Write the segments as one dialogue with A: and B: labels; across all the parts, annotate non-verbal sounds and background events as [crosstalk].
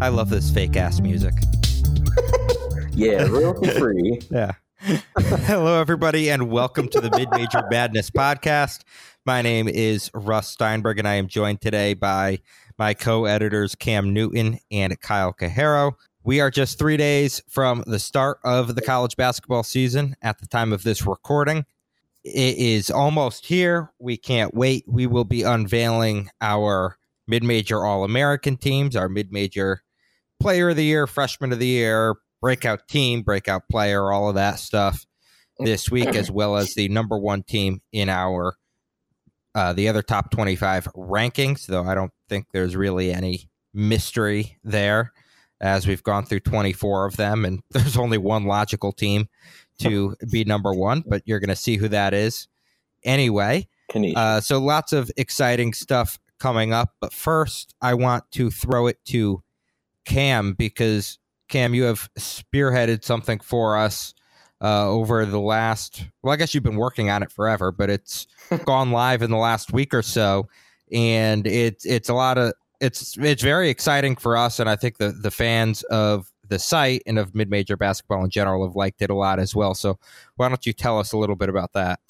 A: I love this fake ass music. [laughs]
B: yeah, royalty [laughs] free.
A: yeah. [laughs] Hello, everybody, and welcome to the Mid Major Madness podcast. My name is Russ Steinberg, and I am joined today by my co editors, Cam Newton and Kyle Cajero. We are just three days from the start of the college basketball season at the time of this recording. It is almost here. We can't wait. We will be unveiling our mid major All American teams, our mid major player of the year, freshman of the year, breakout team, breakout player, all of that stuff this week, as well as the number one team in our uh, the other top 25 rankings, though I don't think there's really any mystery there as we've gone through 24 of them, and [laughs] there's only one logical team to be number one, but you're going to see who that is anyway. Uh, so lots of exciting stuff coming up. But first, I want to throw it to Cam because Cam, you have spearheaded something for us uh, over the last. Well, I guess you've been working on it forever, but it's [laughs] gone live in the last week or so, and it's it's a lot of it's it's very exciting for us, and I think the the fans of the site and of mid major basketball in general have liked it a lot as well. So why don't you tell us a little bit about that?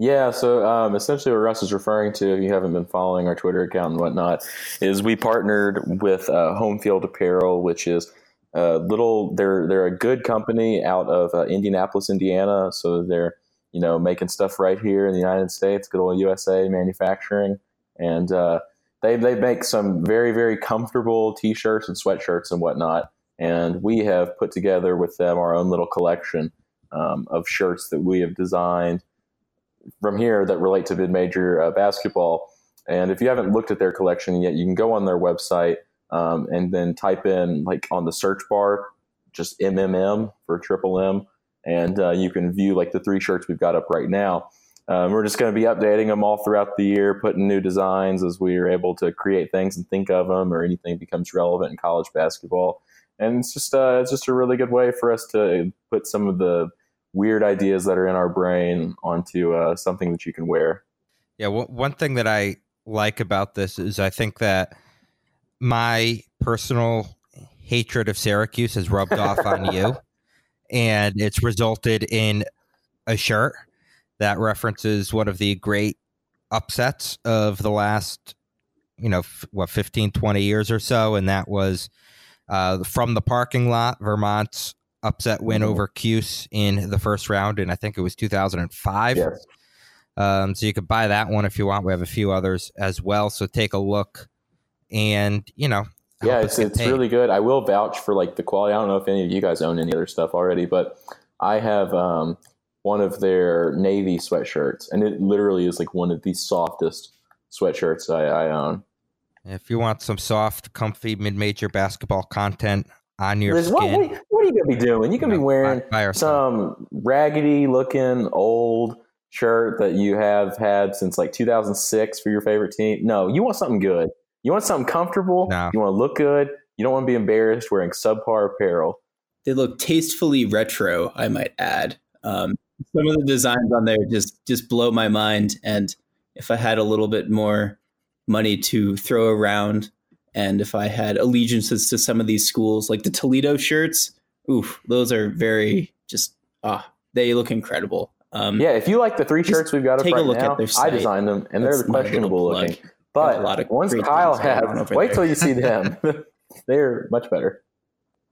B: Yeah, so um, essentially what Russ is referring to, if you haven't been following our Twitter account and whatnot, is we partnered with uh, Home Field Apparel, which is a little. They're they're a good company out of uh, Indianapolis, Indiana. So they're you know making stuff right here in the United States, good old USA manufacturing, and uh, they they make some very very comfortable T-shirts and sweatshirts and whatnot. And we have put together with them our own little collection um, of shirts that we have designed from here that relate to mid major uh, basketball. And if you haven't looked at their collection yet, you can go on their website um, and then type in like on the search bar just MMM for Triple M, and uh, you can view like the three shirts we've got up right now. Um, we're just going to be updating them all throughout the year, putting new designs as we are able to create things and think of them, or anything becomes relevant in college basketball. And it's just uh, it's just a really good way for us to put some of the weird ideas that are in our brain onto uh, something that you can wear.
A: Yeah, w- one thing that I like about this is I think that my personal hatred of Syracuse has rubbed off on you, [laughs] and it's resulted in a shirt that references one of the great upsets of the last, you know, f- what, 15, 20 years or so. And that was uh, from the parking lot, Vermont's upset win mm-hmm. over Cuse in the first round, and I think it was 2005. Yes. Um, so you could buy that one if you want. We have a few others as well. So take a look, and you know,
B: yeah, it's it's really good. I will vouch for like the quality. I don't know if any of you guys own any other stuff already, but I have um, one of their navy sweatshirts, and it literally is like one of the softest sweatshirts I, I own.
A: If you want some soft, comfy mid-major basketball content, on your
B: Liz,
A: skin.
B: What, what, are you gonna be doing? You're going can be wearing some raggedy looking old shirt that you have had since like 2006 for your favorite team. No, you want something good. You want something comfortable. No. You want to look good. You don't want to be embarrassed wearing subpar apparel.
C: They look tastefully retro, I might add. Um, some of the designs on there just just blow my mind. And if I had a little bit more money to throw around, and if I had allegiances to some of these schools, like the Toledo shirts, oof, those are very just ah, they look incredible.
B: Um, yeah, if you like the three shirts we've got take up right now, I designed them, and That's they're questionable looking. But a ones Kyle have, wait till you see [laughs] them. they're much better.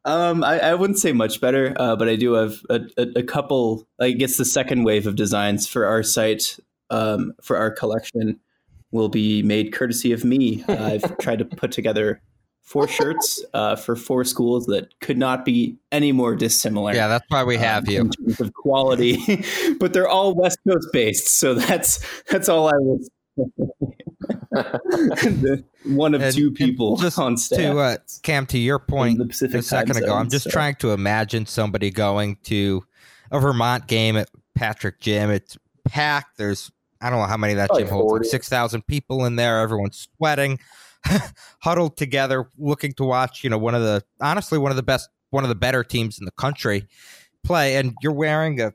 C: Um, I, I, wouldn't say much better, uh, but I do have a, a, a, couple. I guess the second wave of designs for our site, um, for our collection, will be made courtesy of me. [laughs] I've tried to put together four shirts uh, for four schools that could not be any more dissimilar.
A: Yeah, that's why we have um, you
C: in terms of quality, [laughs] but they're all West Coast based, so that's that's all I was. [laughs] one of and, two people just on staff.
A: To uh, Cam, to your point a second ago, I'm just so. trying to imagine somebody going to a Vermont game at Patrick Gym. It's packed. There's I don't know how many that Probably gym holds, like 6,000 people in there. Everyone's sweating, [laughs] huddled together, looking to watch, you know, one of the, honestly, one of the best, one of the better teams in the country play. And you're wearing a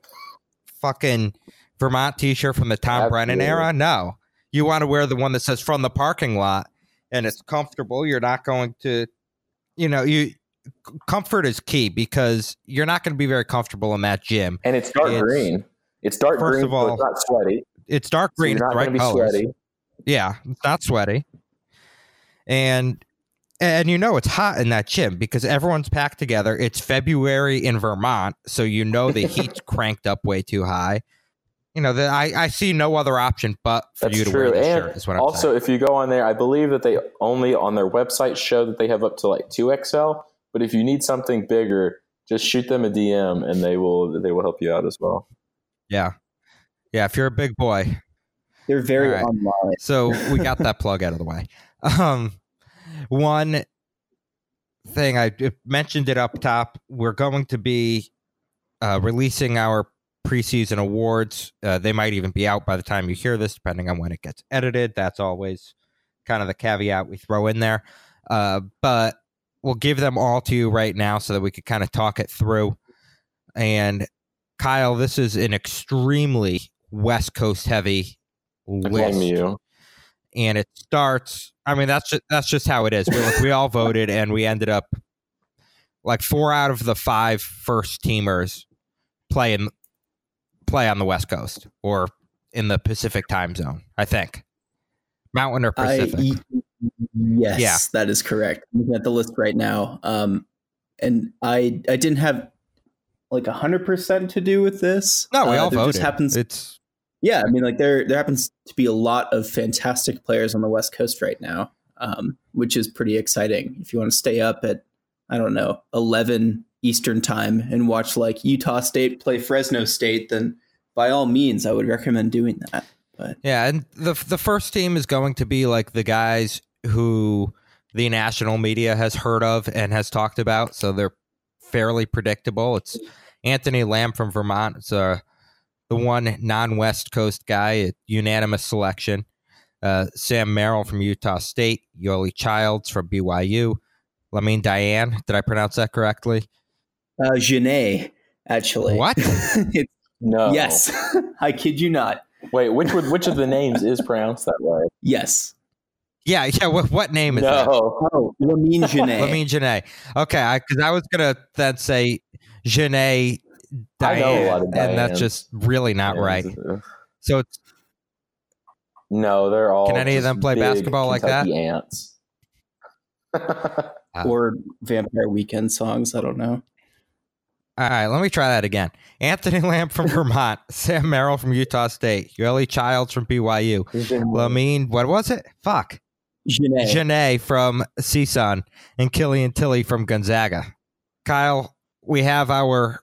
A: fucking Vermont t shirt from the Tom Absolutely. Brennan era? No. You want to wear the one that says from the parking lot and it's comfortable. You're not going to you know, you comfort is key because you're not going to be very comfortable in that gym.
B: And it's dark
A: It's-
B: green. It's dark
A: First
B: green,
A: of
B: so
A: all,
B: it's not sweaty.
A: It's dark
B: So
A: green,
B: you're
A: it's the right colors.
B: sweaty.
A: Yeah, it's not sweaty. And and you know it's hot in that gym because everyone's packed together. It's February in Vermont, so you know the heat's [laughs] cranked up way too high. You know, the, I, I see no other option but for
B: That's
A: you to
B: true.
A: wear this
B: and
A: shirt. Is what I'm
B: also,
A: saying.
B: if you go on there, I believe that they only on their website show that they have up to like two XL. But if you need something bigger, just shoot them a DM and they will they will help you out as well.
A: Yeah, yeah. If you're a big boy,
C: They're very
A: right.
C: online.
A: So we got that [laughs] plug out of the way. Um, one thing I mentioned it up top. We're going to be uh, releasing our preseason awards. Uh, they might even be out by the time you hear this, depending on when it gets edited. That's always kind of the caveat we throw in there. Uh, but we'll give them all to you right now so that we could kind of talk it through. And Kyle, this is an extremely West Coast heavy list
B: blame you.
A: and it starts. I mean, that's just, that's just how it is. We like, we all voted, and we ended up like four out of the five first teamers play in play on the West Coast or in the Pacific time zone. I think Mountain or Pacific.
C: y- yes,
A: Yeah.
C: that is correct. I'm looking at the list right now. Um, and I I didn't have like hundred percent to do with this.
A: no, we
C: Uh,
A: all voted.
C: Just happens,
A: it's
C: yeah. I mean, like there there happens to be a lot of fantastic players on the West Coast right now, um, which is pretty exciting. If you want to stay up at I don't know eleven Eastern time and watch like Utah State play Fresno State, then by all means, I would recommend doing that. But
A: yeah, and the the first team is going to be like the guys who the national media has heard of and has talked about, so they're fairly predictable. It's Anthony Lamb from Vermont. It's uh, the one non-West Coast guy, a unanimous selection. Uh, Sam Merrill from Utah State, Yoeli Childs from BYU, Lamine Diane. Did I pronounce that correctly?
C: uh, Genet, actually,
A: What? [laughs]
C: It's-
B: No.
C: Yes, [laughs] I kid you not.
B: Wait, which would- which of the names is pronounced that way?
C: Yes.
A: Yeah, yeah. What, what name is that?
B: No.
C: Oh, Lamine Genet.
A: Lamine Janae. Okay, because I, was gonna then say Janae
B: I know a
A: Diane,
B: lot of
A: and that's just really not right. So it's
B: No, they're all.
A: Can any of them play
B: big
A: basketball like that?
B: Kentucky Ants. [laughs] Ah.
C: or Vampire Weekend songs. I don't know.
A: all right. Let me try that again. Anthony Lamb from [laughs] Vermont, Sam Merrill from Utah State, Yoeli Childs from BYU, Lamine. What was it? Fuck.
C: Genet.
A: Janae from CSUN and Killian Tillie from Gonzaga. Kyle, we have our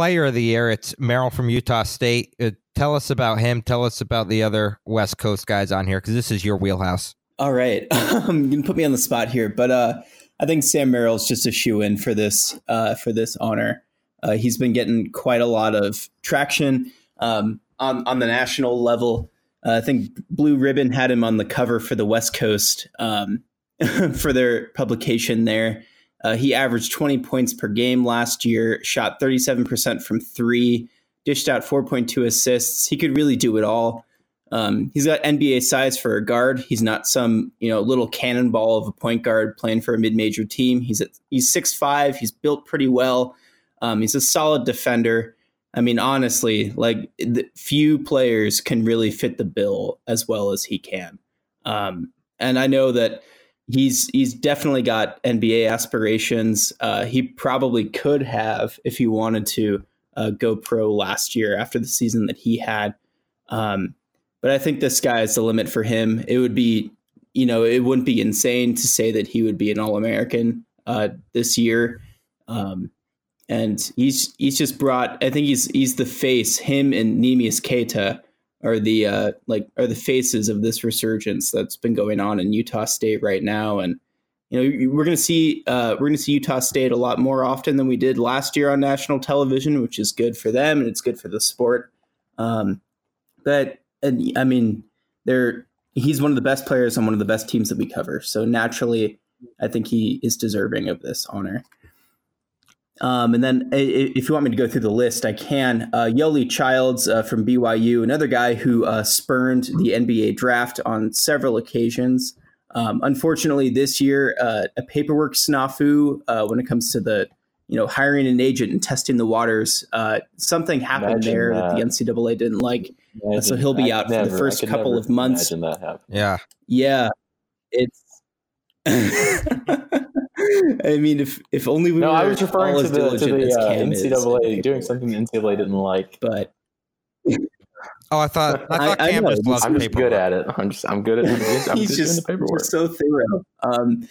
A: player of the year. It's Merrill from Utah State. Uh, tell us about him. Tell us about the other West Coast guys on here because this is your wheelhouse.
C: All right. [laughs] Um, you can put me on the spot here, but uh, I think Sam Merrill's just a shoe in for this uh, for this honor. Uh, he's been getting quite a lot of traction um, on on the national level. Uh, I think Blue Ribbon had him on the cover for the West Coast um, [laughs] for their publication there. Uh, he averaged 20 points per game last year, shot 37% from three, dished out 4.2 assists. He could really do it all. Um, he's got NBA size for a guard. He's not some you know little cannonball of a point guard playing for a mid-major team. He's at, he's six five. He's built pretty well. Um, he's a solid defender. I mean, honestly, like few players can really fit the bill as well as he can. Um, and I know that he's he's definitely got NBA aspirations. Uh, he probably could have if he wanted to uh, go pro last year after the season that he had. Um, but I think the sky is the limit for him. It would be, you know, it wouldn't be insane to say that he would be an All American uh, this year. Um, and he's he's just brought. I think he's he's the face. Him and Neemias Queta are the uh, like are the faces of this resurgence that's been going on in Utah State right now. And you know, we're going to see uh, we're going to see Utah State a lot more often than we did last year on national television, which is good for them and it's good for the sport. Um, but and I mean, they're he's one of the best players on one of the best teams that we cover. So naturally, I think he is deserving of this honor. Um, and then, i- i- if you want me to go through the list, I can. Uh, Yoeli Childs uh, from BYU, another guy who uh, spurned the NBA draft on several occasions. Um, unfortunately, this year, uh, a paperwork snafu uh, when it comes to the you know hiring an agent and testing the waters. Uh, something happened
B: Imagine
C: there
B: that.
C: that the NCAA didn't like.
B: Imagine-
C: so he'll be
B: I
C: out
B: could
C: for the
B: never- I
C: first couple of months.
B: That.
A: Yeah.
C: Yeah, it's. I mean, if if only we
B: No,
C: were
B: I was referring
C: all
B: to
C: as
B: the, to
C: diligent as
B: the uh,
C: Cam is
B: doing something the NCAA didn't like.
C: But
A: Oh, I thought I
C: I-
A: thought
C: I
A: Cam
C: know,
A: just
B: I'm just good at it. I'm just I'm good at I'm I'm [laughs]
C: he's
B: just,
C: just,
B: doing the paperwork.
C: just so thorough. Um,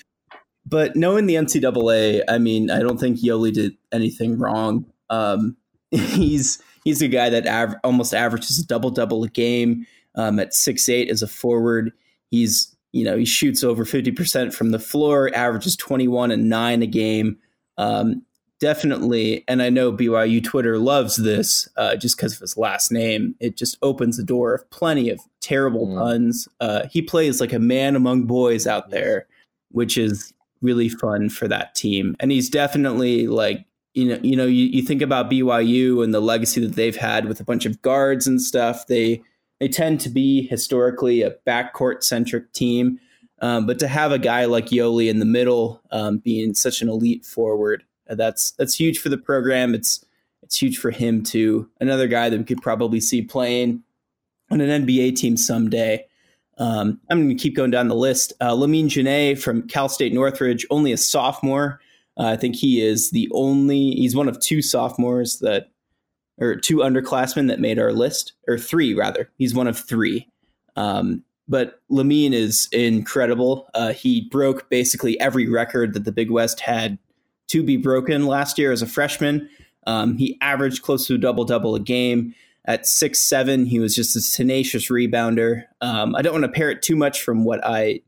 C: but knowing the NCAA, I mean, I don't think Yoeli did anything wrong. Um, [laughs] he's he's a guy that av- almost averages a double double a game um, at six eight as a forward. He's you know he shoots over fifty percent from the floor, averages twenty one and nine a game. Um, definitely, and I know BYU Twitter loves this uh, just because of his last name. It just opens the door of plenty of terrible
B: Mm.
C: puns. Uh, he plays like a man among boys out there, which is really fun for that team. And he's definitely like you know you know you, you think about BYU and the legacy that they've had with a bunch of guards and stuff. They they tend to be historically a backcourt centric team. Um, but to have a guy like Yoeli in the middle, um, being such an elite forward, uh, that's that's huge for the program. It's it's huge for him too. Another guy that we could probably see playing on an NBA team someday. Um, I'm going to keep going down the list. Uh, Lamine Janae from Cal State Northridge, only a sophomore. Uh, I think he is the only. He's one of two sophomores that, or two underclassmen that made our list, or three rather. He's one of three. Um, but Lamine is incredible. Uh, he broke basically every record that the Big West had to be broken last year as a freshman. Um, he averaged close to a double double a game. At six seven, he was just a tenacious rebounder. Um, I don't want to pair it too much from what I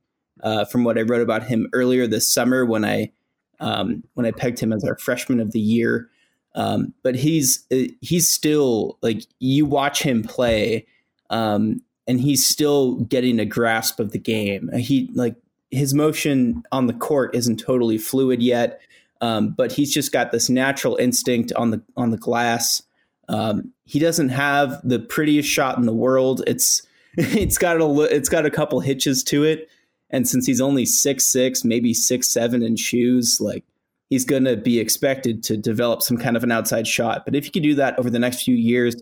C: uh, from what I wrote about him earlier this summer when I um, when I pegged him as our freshman of the year. Um, but he's uh, he's still like you watch him play, um, and he's still getting a grasp of the game. He like his motion on the court isn't totally fluid yet, um, but he's just got this natural instinct on the on the glass. Um, he doesn't have the prettiest shot in the world. It's [laughs] it's got a it's got a couple hitches to it, and since he's only six six, maybe six seven in shoes, like he's going to be expected to develop some kind of an outside shot. But if he can do that over the next few years,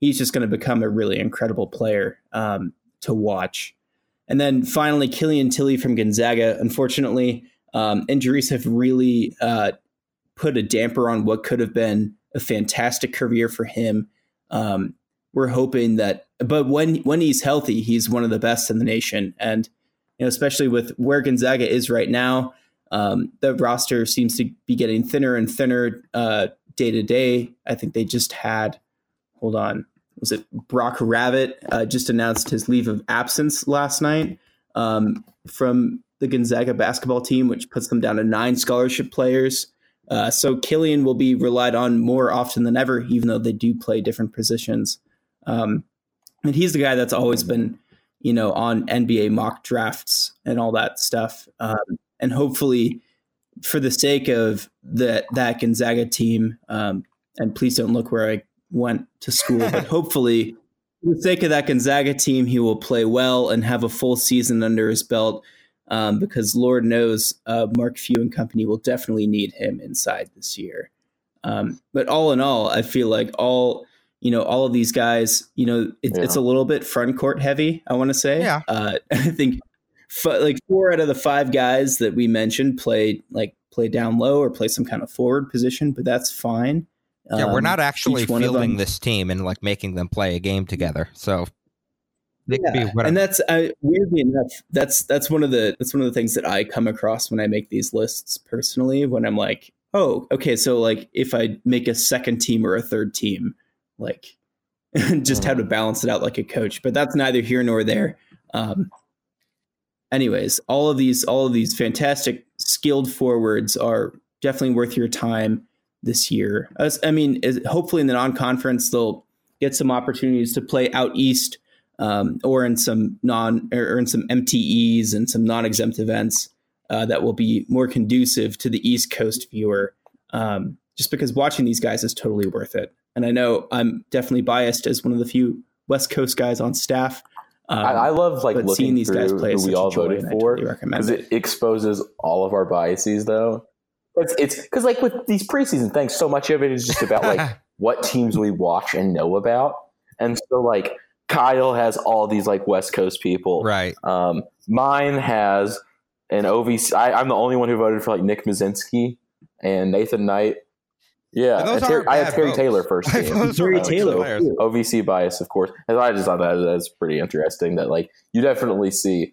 C: he's just going to become a really incredible player um, to watch. And then finally, Killian Tillie from Gonzaga. Unfortunately, um, injuries have really uh, put a damper on what could have been a fantastic career for him. Um, we're hoping that, but when when he's healthy, he's one of the best in the nation, and you know, especially with where Gonzaga is right now, um, the roster seems to be getting thinner and thinner uh, day to day. I think they just had, hold on, was it Brock Ravet uh, just announced his leave of absence last night um, from the Gonzaga basketball team, which puts them down to nine scholarship players. Uh, so Killian will be relied on more often than ever, even though they do play different positions. Um, and he's the guy that's always been, you know, on NBA mock drafts and all that stuff. Um, and hopefully, for the sake of the, that Gonzaga team, um, and please don't look where I went to school, but [laughs] hopefully, for the sake of that Gonzaga team, he will play well and have a full season under his belt. Um, because Lord knows uh, Mark Few and company will definitely need him inside this year. Um, but all in all, I feel like all you know, all of these guys, you know, it,
B: Yeah.
C: it's a little bit front court heavy. I want to say,
A: Yeah.
C: Uh, [laughs] I think like four out of the five guys that we mentioned play like play down low or play some kind of forward position, but that's fine.
A: Yeah, we're
C: Um,
A: not actually
C: each
A: fielding this team and like making them play a game together. So they could be
C: Yeah, and that's I, weirdly enough that's that's one of the that's one of the things that I come across when I make these lists personally. When I'm like, oh, okay, so like if I make a second team or a third team, like [laughs] just how to balance it out like a coach. But that's neither here nor there. Um, anyways, all of these all of these fantastic skilled forwards are definitely worth your time this year. As, I mean, is, hopefully in the non-conference they'll get some opportunities to play out east um, or in some non or in some MTEs and some non-exempt events uh, that will be more conducive to the East Coast viewer. Um, just because watching these guys is totally worth it. And I know I'm definitely biased as one of the few West Coast guys on staff.
B: Um, I, I, love like looking these guys play who we all voted for because totally it exposes all of our biases. Though it's because like with these preseason things, so much of it is just about like [laughs] what teams we watch and know about, and so like Kyle has all these like West Coast people,
A: right?
B: Um, mine has an OVC. I, am the only one who voted for like Nick Muszynski and Nathan Knight. Yeah, Ter- I had Terry votes. Taylor [laughs] first.
C: Terry Taylor,
B: OVC bias, of course. And I just thought that that's pretty interesting. That like you definitely see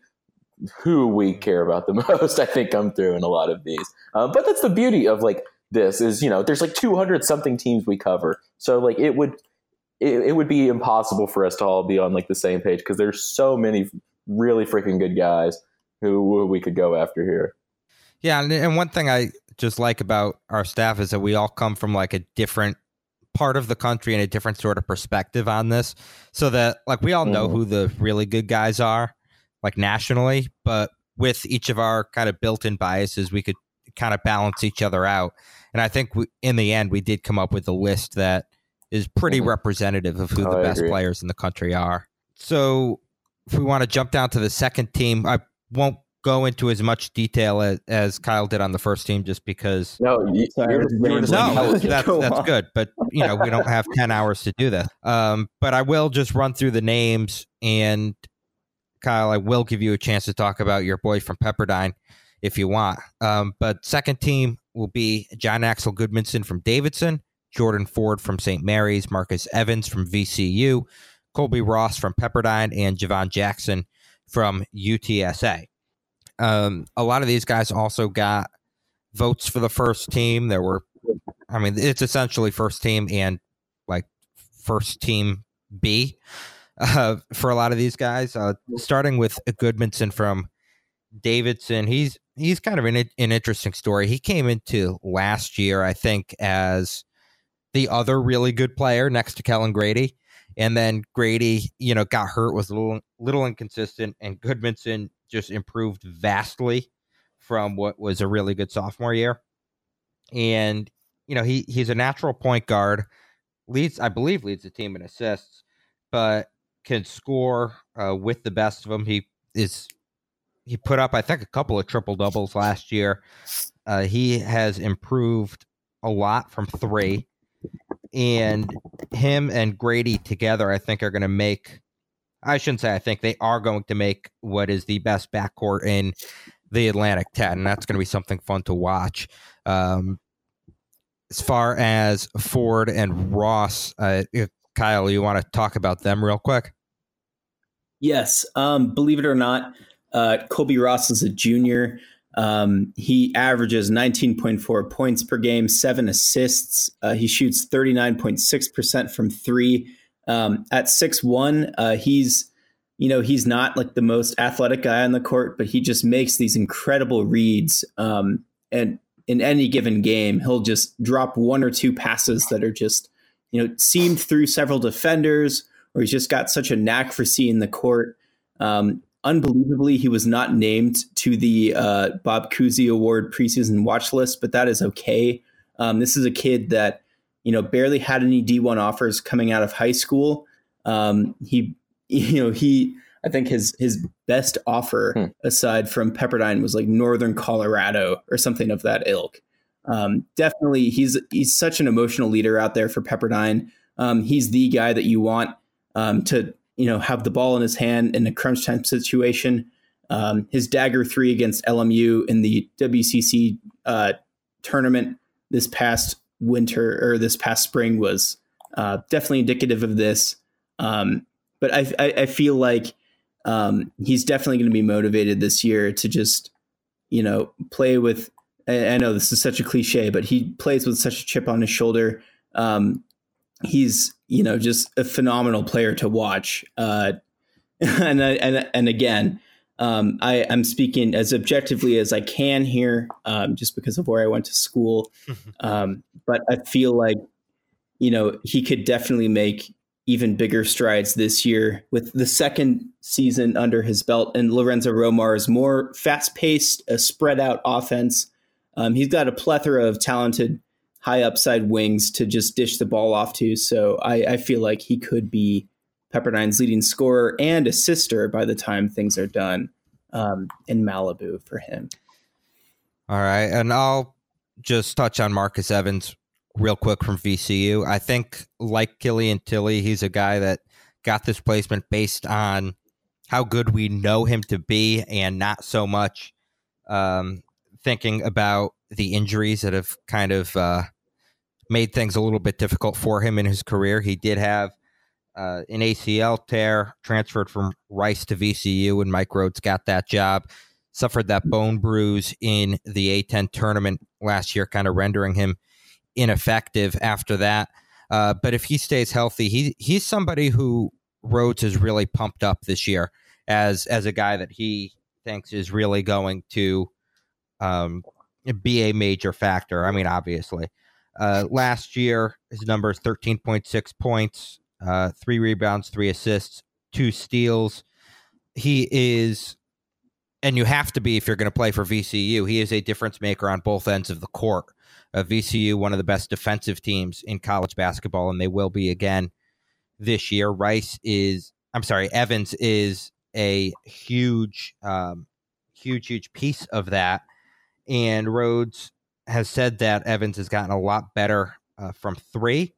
B: who we care about the [laughs] most. I think come through in a lot of these. Um, but that's the beauty of like this is you know there's like 200 something teams we cover, so like it would it, it would be impossible for us to all be on like the same page because there's so many really freaking good guys who we could go after here.
A: Yeah, and one thing I just like about our staff is that we all come from like a different part of the country and a different sort of perspective on this so that like we all know mm. who the really good guys are like nationally but with each of our kind of built-in biases we could kind of balance each other out and i think we, in the end we did come up with a list that is pretty mm. representative of who oh, the best players in the country are so if we want to jump down to the second team i won't go into as much detail as, as Kyle did on the first team, just because.
B: No, you,
A: Sorry, no, [laughs] that's, that's good. But you know, we don't have ten hours to do this. Um, but I will just run through the names, and Kyle, I will give you a chance to talk about your boy from Pepperdine if you want. Um, but second team will be Jon Axel Gudmundsson from Davidson, Jordan Ford from St. Mary's, Marcus Evans from VCU, Colby Ross from Pepperdine, and Jhivvan Jackson from UTSA. Um, a lot of these guys also got votes for the first team. There were, I mean, it's essentially first team and like first team B [laughs] uh, for a lot of these guys. Uh, starting with Gudmundsson from Davidson, he's he's kind of an, an interesting story. He came into last year, I think, as the other really good player next to Kellen Grady. And then Grady, you know, got hurt, was a little little inconsistent, and Gudmundsson just improved vastly from what was a really good sophomore year. And you know, he he's a natural point guard, leads I believe leads the team in assists, but can score uh, with the best of them. He is he put up I think a couple of triple doubles last year. Uh, he has improved a lot from three and him and Grady together, I think, are going to make. I shouldn't say I think they are going to make what is the best backcourt in the Atlantic 10. And that's going to be something fun to watch. Um, as far as Ford and Ross, uh, Kyle, you want to talk about them real quick?
C: Yes. Um, believe it or not, uh, Colby Ross is a junior. Um, he averages 19.4 points per game, seven assists. Uh, he shoots 39.6% from three. Um, at six one, uh, he's you know he's not like the most athletic guy on the court, but he just makes these incredible reads. Um, and in any given game, he'll just drop one or two passes that are just you know seamed through several defenders, or he's just got such a knack for seeing the court. Um, unbelievably, he was not named to the uh, Bob Cousy Award preseason watch list, but that is okay. Um, this is a kid that you know barely had any D1 offers coming out of high school. Um, he, [laughs] you know, he I think his his best offer hmm. aside from Pepperdine was like Northern Colorado or something of that ilk. Um, definitely, he's he's such an emotional leader out there for Pepperdine. Um, he's the guy that you want um, to you know, have the ball in his hand in a crunch time situation. Um, his dagger three against LMU in the WCC uh, tournament this past winter or this past spring was uh, definitely indicative of this. Um, but I, I, I, feel like um, he's definitely going to be motivated this year to just, you know, play with. I know this is such a cliche, but he plays with such a chip on his shoulder. Um, he's you know just a phenomenal player to watch. Uh, [laughs] and and and again, um, I, am speaking as objectively as I can here, um, just because of where I went to school. [laughs] Um, but I feel like you know he could definitely make even bigger strides this year with the second season under his belt and Lorenzo Romar is more fast paced, a spread out offense. Um, he's got a plethora of talented high upside wings to just dish the ball off to. So I, I feel like he could be Pepperdine's leading scorer and assister by the time things are done um, in Malibu for him.
A: All right. And I'll just touch on Marcus Evans real quick from VCU. I think, like Killian Tillie, he's a guy that got this placement based on how good we know him to be and not so much um, thinking about the injuries that have kind of uh, made things a little bit difficult for him in his career. He did have uh, an ACL tear, transferred from Rice to VCU, and Mike Rhoades got that job. Suffered that bone bruise in the A10 tournament last year, kind of rendering him ineffective after that. Uh, but if he stays healthy, he he's somebody who Rhoades has really pumped up this year as as a guy that he thinks is really going to um, be a major factor. I mean, obviously, uh, last year his number is thirteen point six points, uh, three rebounds, three assists, two steals. He is, and you have to be if you're going to play for VCU. He is a difference maker on both ends of the court. Uh, VCU, one of the best defensive teams in college basketball, and they will be again this year. Rice is, I'm sorry, Evans is a huge, um, huge, huge piece of that. And Rhoades has said that Evans has gotten a lot better uh, from three,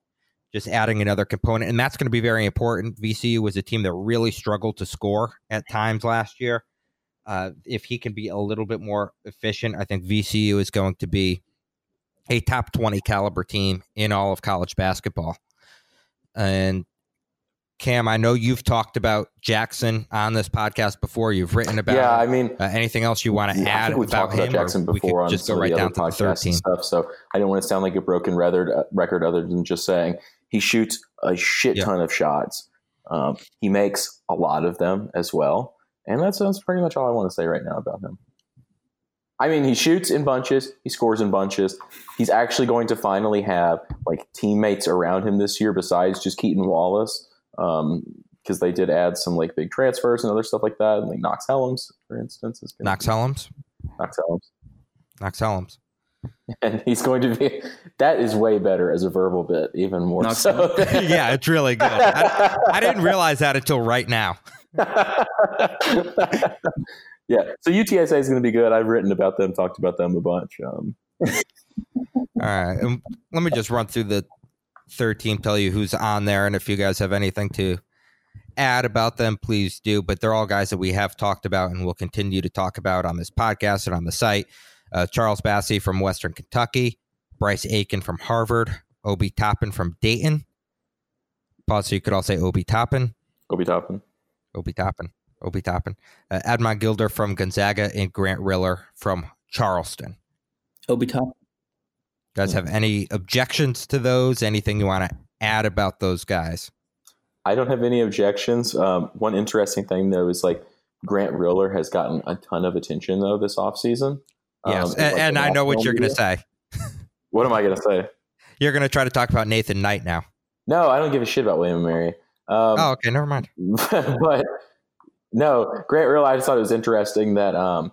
A: just adding another component. And that's going to be very important. VCU was a team that really struggled to score at times last year. Uh, if he can be a little bit more efficient, I think VCU is going to be a top 20 caliber team in all of college basketball. And Cam, I know you've talked about Jackson on this podcast before. You've written about
B: yeah. I mean,
A: uh, anything else you want to
B: yeah,
A: add
B: we
A: about
B: talked about
A: him?
B: Jackson before on
A: just go right down
B: other
A: to the
B: podcasts
A: 13.
B: and stuff. So I don't want to sound like a broken record, uh, record other than just saying he shoots a shit
A: Yeah.
B: ton of shots. Um, he makes a lot of them as well, and that's that's pretty much all I want to say right now about him. I mean, he shoots in bunches, he scores in bunches. He's actually going to finally have like teammates around him this year besides just Keaton Wallace. Um, because they did add some like big transfers and other stuff like that. And like Knox Helms, for instance, is
A: Knox Helms.
B: Knox Helms,
A: Knox Helms. [laughs]
B: and he's going to be. That is way better as a verbal bit, even more
C: Knox
B: so. [laughs]
A: yeah, it's really good. I, I didn't realize that until right now. [laughs]
B: yeah, so UTSA is going to be good. I've written about them, talked about them a bunch. Um,
A: All right. Um, let me just run through the third team, tell you who's on there, and if you guys have anything to add about them, please do. But they're all guys that we have talked about and will continue to talk about on this podcast and on the site. Uh, Charles Bassey from Western Kentucky, Bryce Aiken from Harvard, Obi Toppin from Dayton. Pause so you could all say Obi Toppin.
B: Obi Toppin.
A: Obi Toppin. Obi Toppin. Uh, Admon Gilder from Gonzaga and Grant Riller from Charleston.
C: Obi Top.
A: guys have any objections to those? Anything you want to add about those guys?
B: I don't have any objections. Um, one interesting thing though is like Grant Riller has gotten a ton of attention though this offseason.
A: Yes,
B: Um,
A: and,
B: like,
A: and I know what you're going to say. [laughs]
B: What am I going to say?
A: You're going to try to talk about Nathan Knight now.
B: No, I don't give a shit about William and Mary. Um,
A: oh, okay, never mind. [laughs]
B: but no, Grant Riller. I just thought it was interesting that um,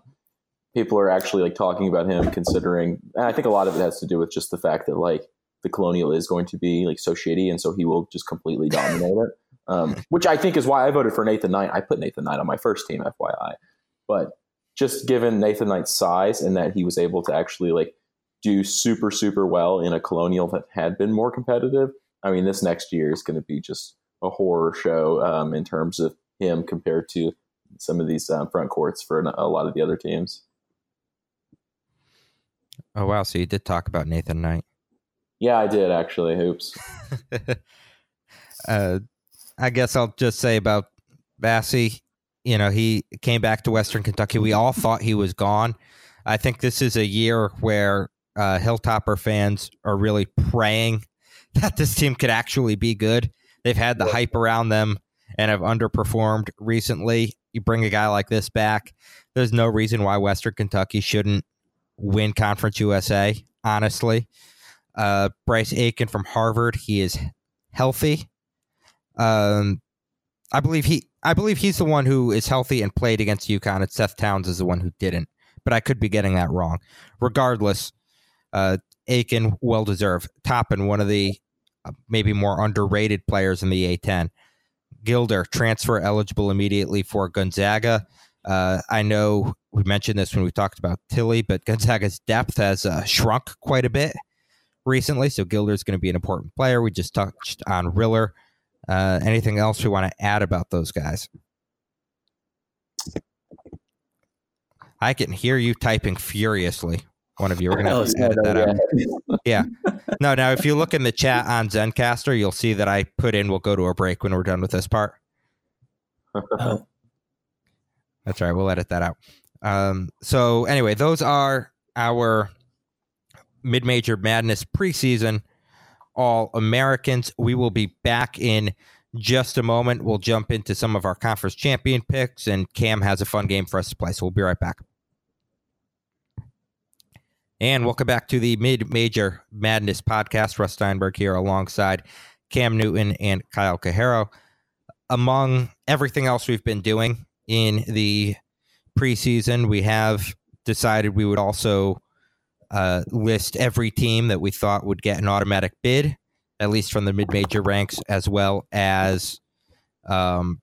B: people are actually like talking about him, considering. And I think a lot of it has to do with just the fact that like the Colonial is going to be like so shitty, and so he will just completely dominate it. Um, [laughs] which I think is why I voted for Nathan Knight. I put Nathan Knight on my first team, FYI. But just given Nathan Knight's size and that he was able to actually like do super super well in a Colonial that had been more competitive. I mean, this next year is going to be just a horror show um, in terms of him compared to some of these um, front courts for a lot of the other teams.
A: Oh, wow. So you did talk about Nathan Knight.
B: Yeah, I did actually. Hoops. [laughs]
A: uh, I guess I'll just say about Bassey. You know, he came back to Western Kentucky. We all thought he was gone. I think this is a year where uh, Hilltopper fans are really praying [laughs] that this team could actually be good. They've had the hype around them and have underperformed recently. You bring a guy like this back, there's no reason why Western Kentucky shouldn't win Conference USA, honestly. Uh, Bryce Aiken from Harvard, he is healthy. Um, I believe he, I believe he's the one who is healthy and played against UConn, and Seth Towns is the one who didn't. But I could be getting that wrong. Regardless, uh, Aiken well deserved. Toppin, one of the uh, maybe more underrated players in the A10. Gilder, transfer eligible immediately for Gonzaga. Uh, I know we mentioned this when we talked about Tillie, but Gonzaga's depth has uh, shrunk quite a bit recently, so Gilder is going to be an important player. We just touched on Riller. Uh, anything else we want to add about those guys? I can hear you typing furiously. One of you. We're gonna have to edit that out. [laughs] yeah. [laughs] No, now if you look in the chat on Zencastr, you'll see that I put in we'll go to a break when we're done with this part.
C: Oh,
A: That's right. We'll edit that out. Um, so anyway, those are our mid-major madness preseason all Americans. We will be back in just a moment. We'll jump into some of our conference champion picks, and Cam has a fun game for us to play. So we'll be right back. And welcome back to the Mid Major Madness podcast. Russ Steinberg here alongside Cam Newton and Kyle Cajero. Among everything else we've been doing in the preseason, we have decided we would also uh, list every team that we thought would get an automatic bid, at least from the mid major ranks, as well as um,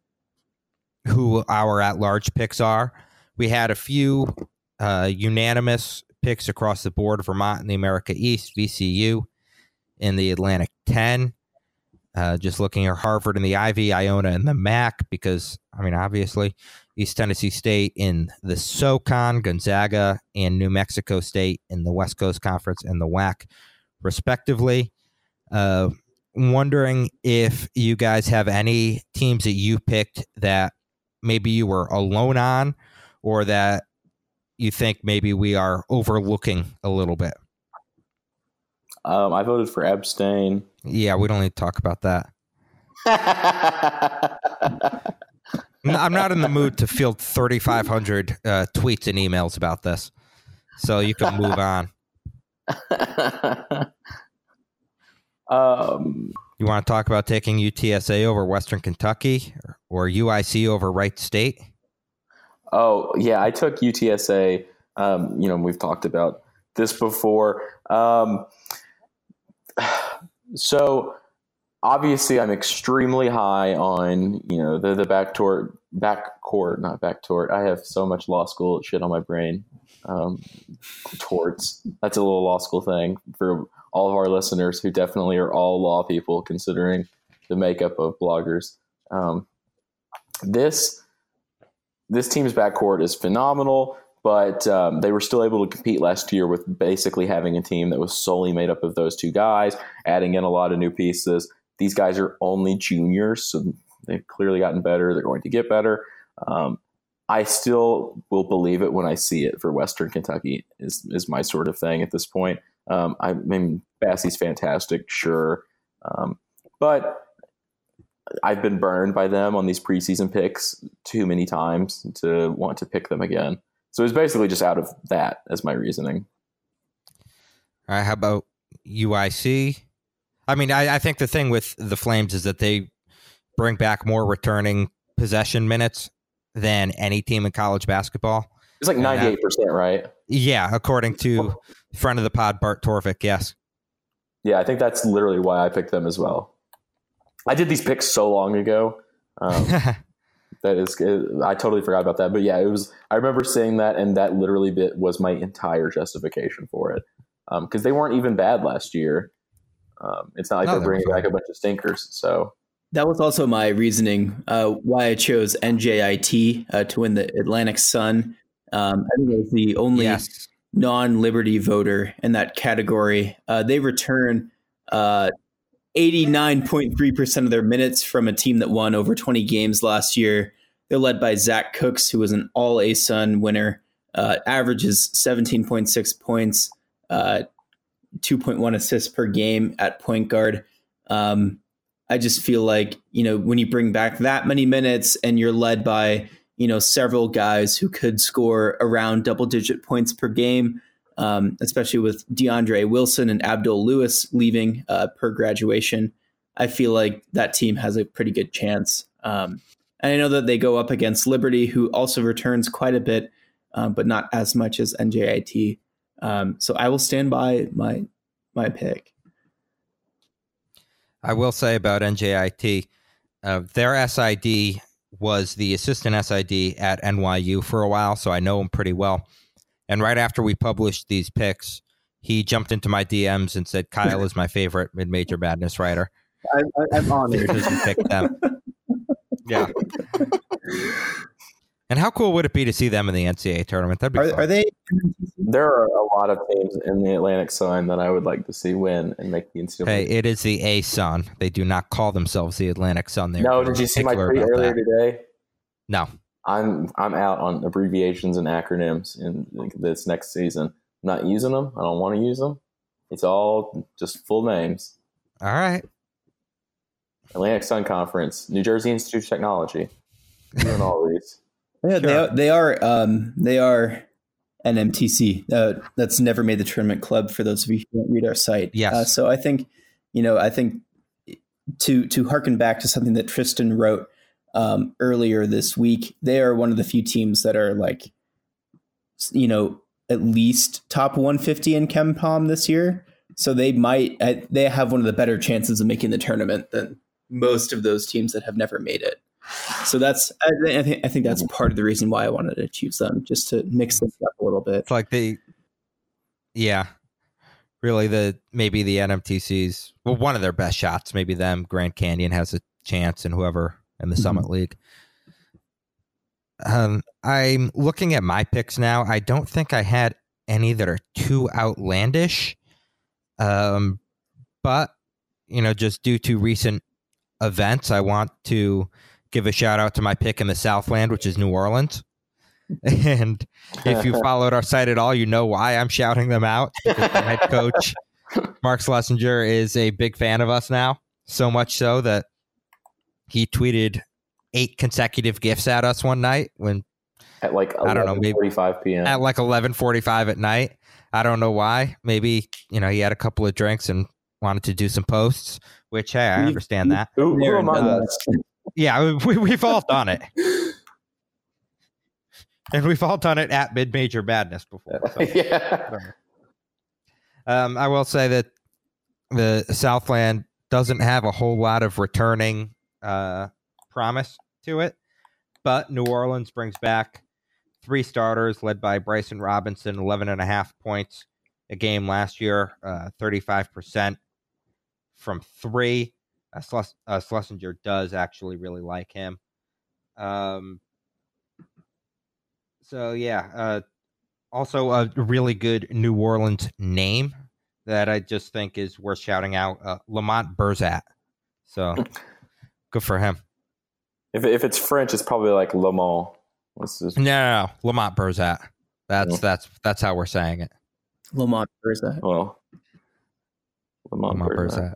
A: who our at large picks are. We had a few uh, unanimous picks across the board Vermont in the America East, VCU in the Atlantic 10. Uh, just looking at Harvard and the Ivy, Iona and the MAC, because, I mean, obviously, East Tennessee State in the SoCon, Gonzaga and New Mexico State in the West Coast Conference and the WAC, respectively. Uh, wondering if you guys have any teams that you picked that maybe you were alone on or that you think maybe we are overlooking a little bit.
B: Um, I voted for abstain.
A: Yeah, we don't need to talk about that. [laughs] I'm not in the mood to field 3,500 uh, tweets and emails about this. So you can move on. [laughs]
B: um,
A: You want to talk about taking UTSA over Western Kentucky or, or UIC over Wright State?
B: oh yeah, I took UTSA. Um, you know, we've talked about this before. Um, [sighs] so obviously, I'm extremely high on you know the the back tort back court, not back tort. I have so much law school shit on my brain. Um, torts. That's a little law school thing for all of our listeners who definitely are all law people, considering the makeup of bloggers. Um, this this team's backcourt is phenomenal, but um, they were still able to compete last year with basically having a team that was solely made up of those two guys, adding in a lot of new pieces. These guys are only juniors, so they've clearly gotten better. They're going to get better. Um, I still will believe it when I see it for Western Kentucky is is my sort of thing at this point. Um, I mean, Bassey's fantastic, sure, um, but I've been burned by them on these preseason picks too many times to want to pick them again. So it's basically just out of that as my reasoning.
A: All right, how about UIC? I mean, I, I think the thing with the Flames is that they bring back more returning possession minutes than any team in college basketball.
B: It's like ninety eight percent, right?
A: Yeah, according to friend of the pod, Bart Torvik. Yes.
B: Yeah, I think that's literally why I picked them as well. I did these picks so long ago. Um, [laughs] that is, I totally forgot about that. But yeah, it was. I remember saying that, and that literally bit was my entire justification for it because they weren't even bad last year. Um, it's not like
A: No,
B: they're bringing back a bunch of stinkers. So
C: That was also my reasoning uh, why I chose NJIT uh, to win the Atlantic Sun. Um, I think it was the only
A: yes.
C: non-liberty voter in that category. Uh, they return uh, 89.3% of their minutes from a team that won over 20 games last year. They're led by Zach Cooks, who was an All A Sun winner, uh, averages 17.6 points, uh, 2.1 assists per game at point guard. Um, I just feel like, you know, when you bring back that many minutes and you're led by you know several guys who could score around double digit points per game um, especially with DeAndre Wilson and Abdul Lewis leaving uh, per graduation I feel like that team has a pretty good chance um, and I know that they go up against Liberty who also returns quite a bit uh, but not as much as NJIT um, so I will stand by my my pick
A: I will say about NJIT, uh, their SID was the assistant SID at NYU for a while, so I know him pretty well. And right after we published these picks, he jumped into my DMs and said, "Kyle is my favorite mid-major madness writer."
D: I, am honored
A: because you picked them. [laughs] Yeah. And how cool would it be to see them in the NCAA tournament? That'd be
C: are,
A: fun.
C: are they?
B: There are a lot of teams in the Atlantic Sun that I would like to see win and make the NCAA.
A: Hey, it is the A Sun. They do not call themselves the Atlantic Sun. They
B: no, did you see my tweet earlier that. today?
A: No.
B: I'm I'm out on abbreviations and acronyms in this next season. I'm not using them. I don't want to use them. It's all just full names.
A: All right.
B: Atlantic Sun Conference, New Jersey Institute of Technology, [laughs] doing all these.
C: Yeah, they are, they are um, they are NMTC. Uh, that's never made the tournament club. For those of you who don't read our site,
A: yes.
C: Uh, so I think you know I think to to harken back to something that Tristan wrote um, earlier this week, they are one of the few teams that are like you know at least top 150 in KenPom this year. So they might they have one of the better chances of making the tournament than most of those teams that have never made it. So that's I, I, think I think that's part of the reason why I wanted to choose them, just to mix things up a little bit.
A: It's like the yeah, really the maybe the NMTC's well one of their best shots. Maybe them Grand Canyon has a chance, and whoever in the mm-hmm. Summit League. Um, I'm looking at my picks now. I don't think I had any that are too outlandish. Um, but you know, just due to recent events, I want to give a shout out to my pick in the Southland, which is New Orleans. [laughs] And if you [laughs] followed our site at all, you know why I'm shouting them out. the head coach, [laughs] Mark Slessinger, is a big fan of us now. So much so that he tweeted eight consecutive gifts at us one night when
B: at like I don't know maybe 45 p.m.
A: at like 11:45 at night. I don't know why. Maybe you know he had a couple of drinks and wanted to do some posts. Which hey, I understand that.
B: Who, who among us?
A: Yeah, we, we've all done it. [laughs] and we've all done it at mid major madness before. So. [laughs]
B: yeah.
A: Um, I will say that the Southland doesn't have a whole lot of returning uh, promise to it, but New Orleans brings back three starters led by Bryson Robinson, 11 and a half points a game last year, uh, 35% from three. Uh, Slessinger, uh, Slessinger does actually really like him. Um, so yeah, uh, also a really good New Orleans name that I just think is worth shouting out. Uh, Lamont Burzat. So [laughs] good for him.
B: If if it's French, it's probably like Le Mans.
A: Just... No, no, no, Lamont Burzat. That's that's that's how we're saying it.
C: Lamont Burzat.
B: Well,
A: Lamont, Lamont Burzat. Burzat.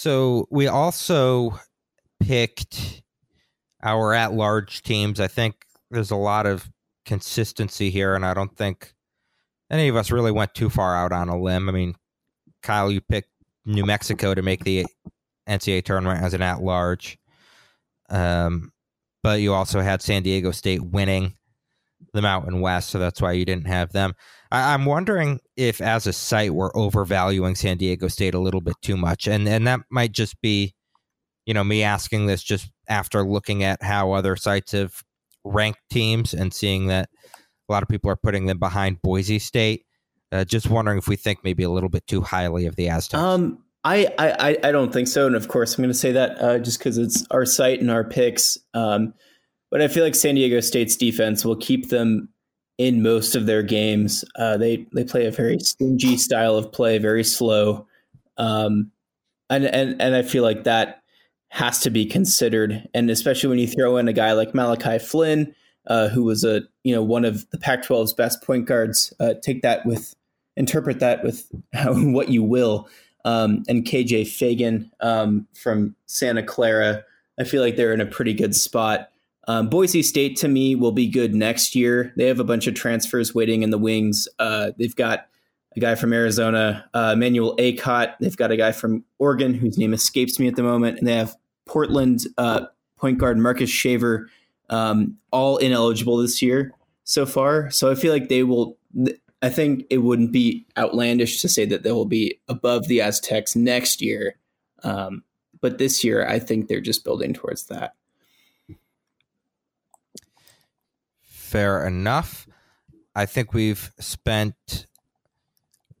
A: So we also picked our at large teams. I think there's a lot of consistency here, and I don't think any of us really went too far out on a limb. I mean, Kyle, you picked New Mexico to make the NCAA tournament as an at large. Um, but you also had San Diego State winning the Mountain West, so that's why you didn't have them. I, am wondering if, as a site, we're overvaluing San Diego State a little bit too much, and and that might just be, you know, me asking this just after looking at how other sites have ranked teams and seeing that a lot of people are putting them behind Boise State. Uh, just wondering if we think maybe a little bit too highly of the Aztecs.
C: Um, I, I, I don't think so, and of course I'm going to say that uh, just because it's our site and our picks. Um, but I feel like San Diego State's defense will keep them in most of their games. Uh, they they play a very stingy style of play, very slow, um, and and and I feel like that has to be considered, and especially when you throw in a guy like Malachi Flynn, uh, who was a you know one of the Pac-12's best point guards. Uh, take that with interpret that with [laughs] what you will. Um, and KJ Feagin um, from Santa Clara, I feel like they're in a pretty good spot. Um, Boise State to me will be good next year. They have a bunch of transfers waiting in the wings. Uh, they've got a guy from Arizona, uh, Emmanuel Akot. They've got a guy from Oregon whose name escapes me at the moment, and they have Portland uh, point guard Marcus Shaver, um, all ineligible this year so far. So I feel like they will. I think it wouldn't be outlandish to say that they will be above the Aztecs next year. Um, but this year, I think they're just building towards that.
A: Fair enough. I think we've spent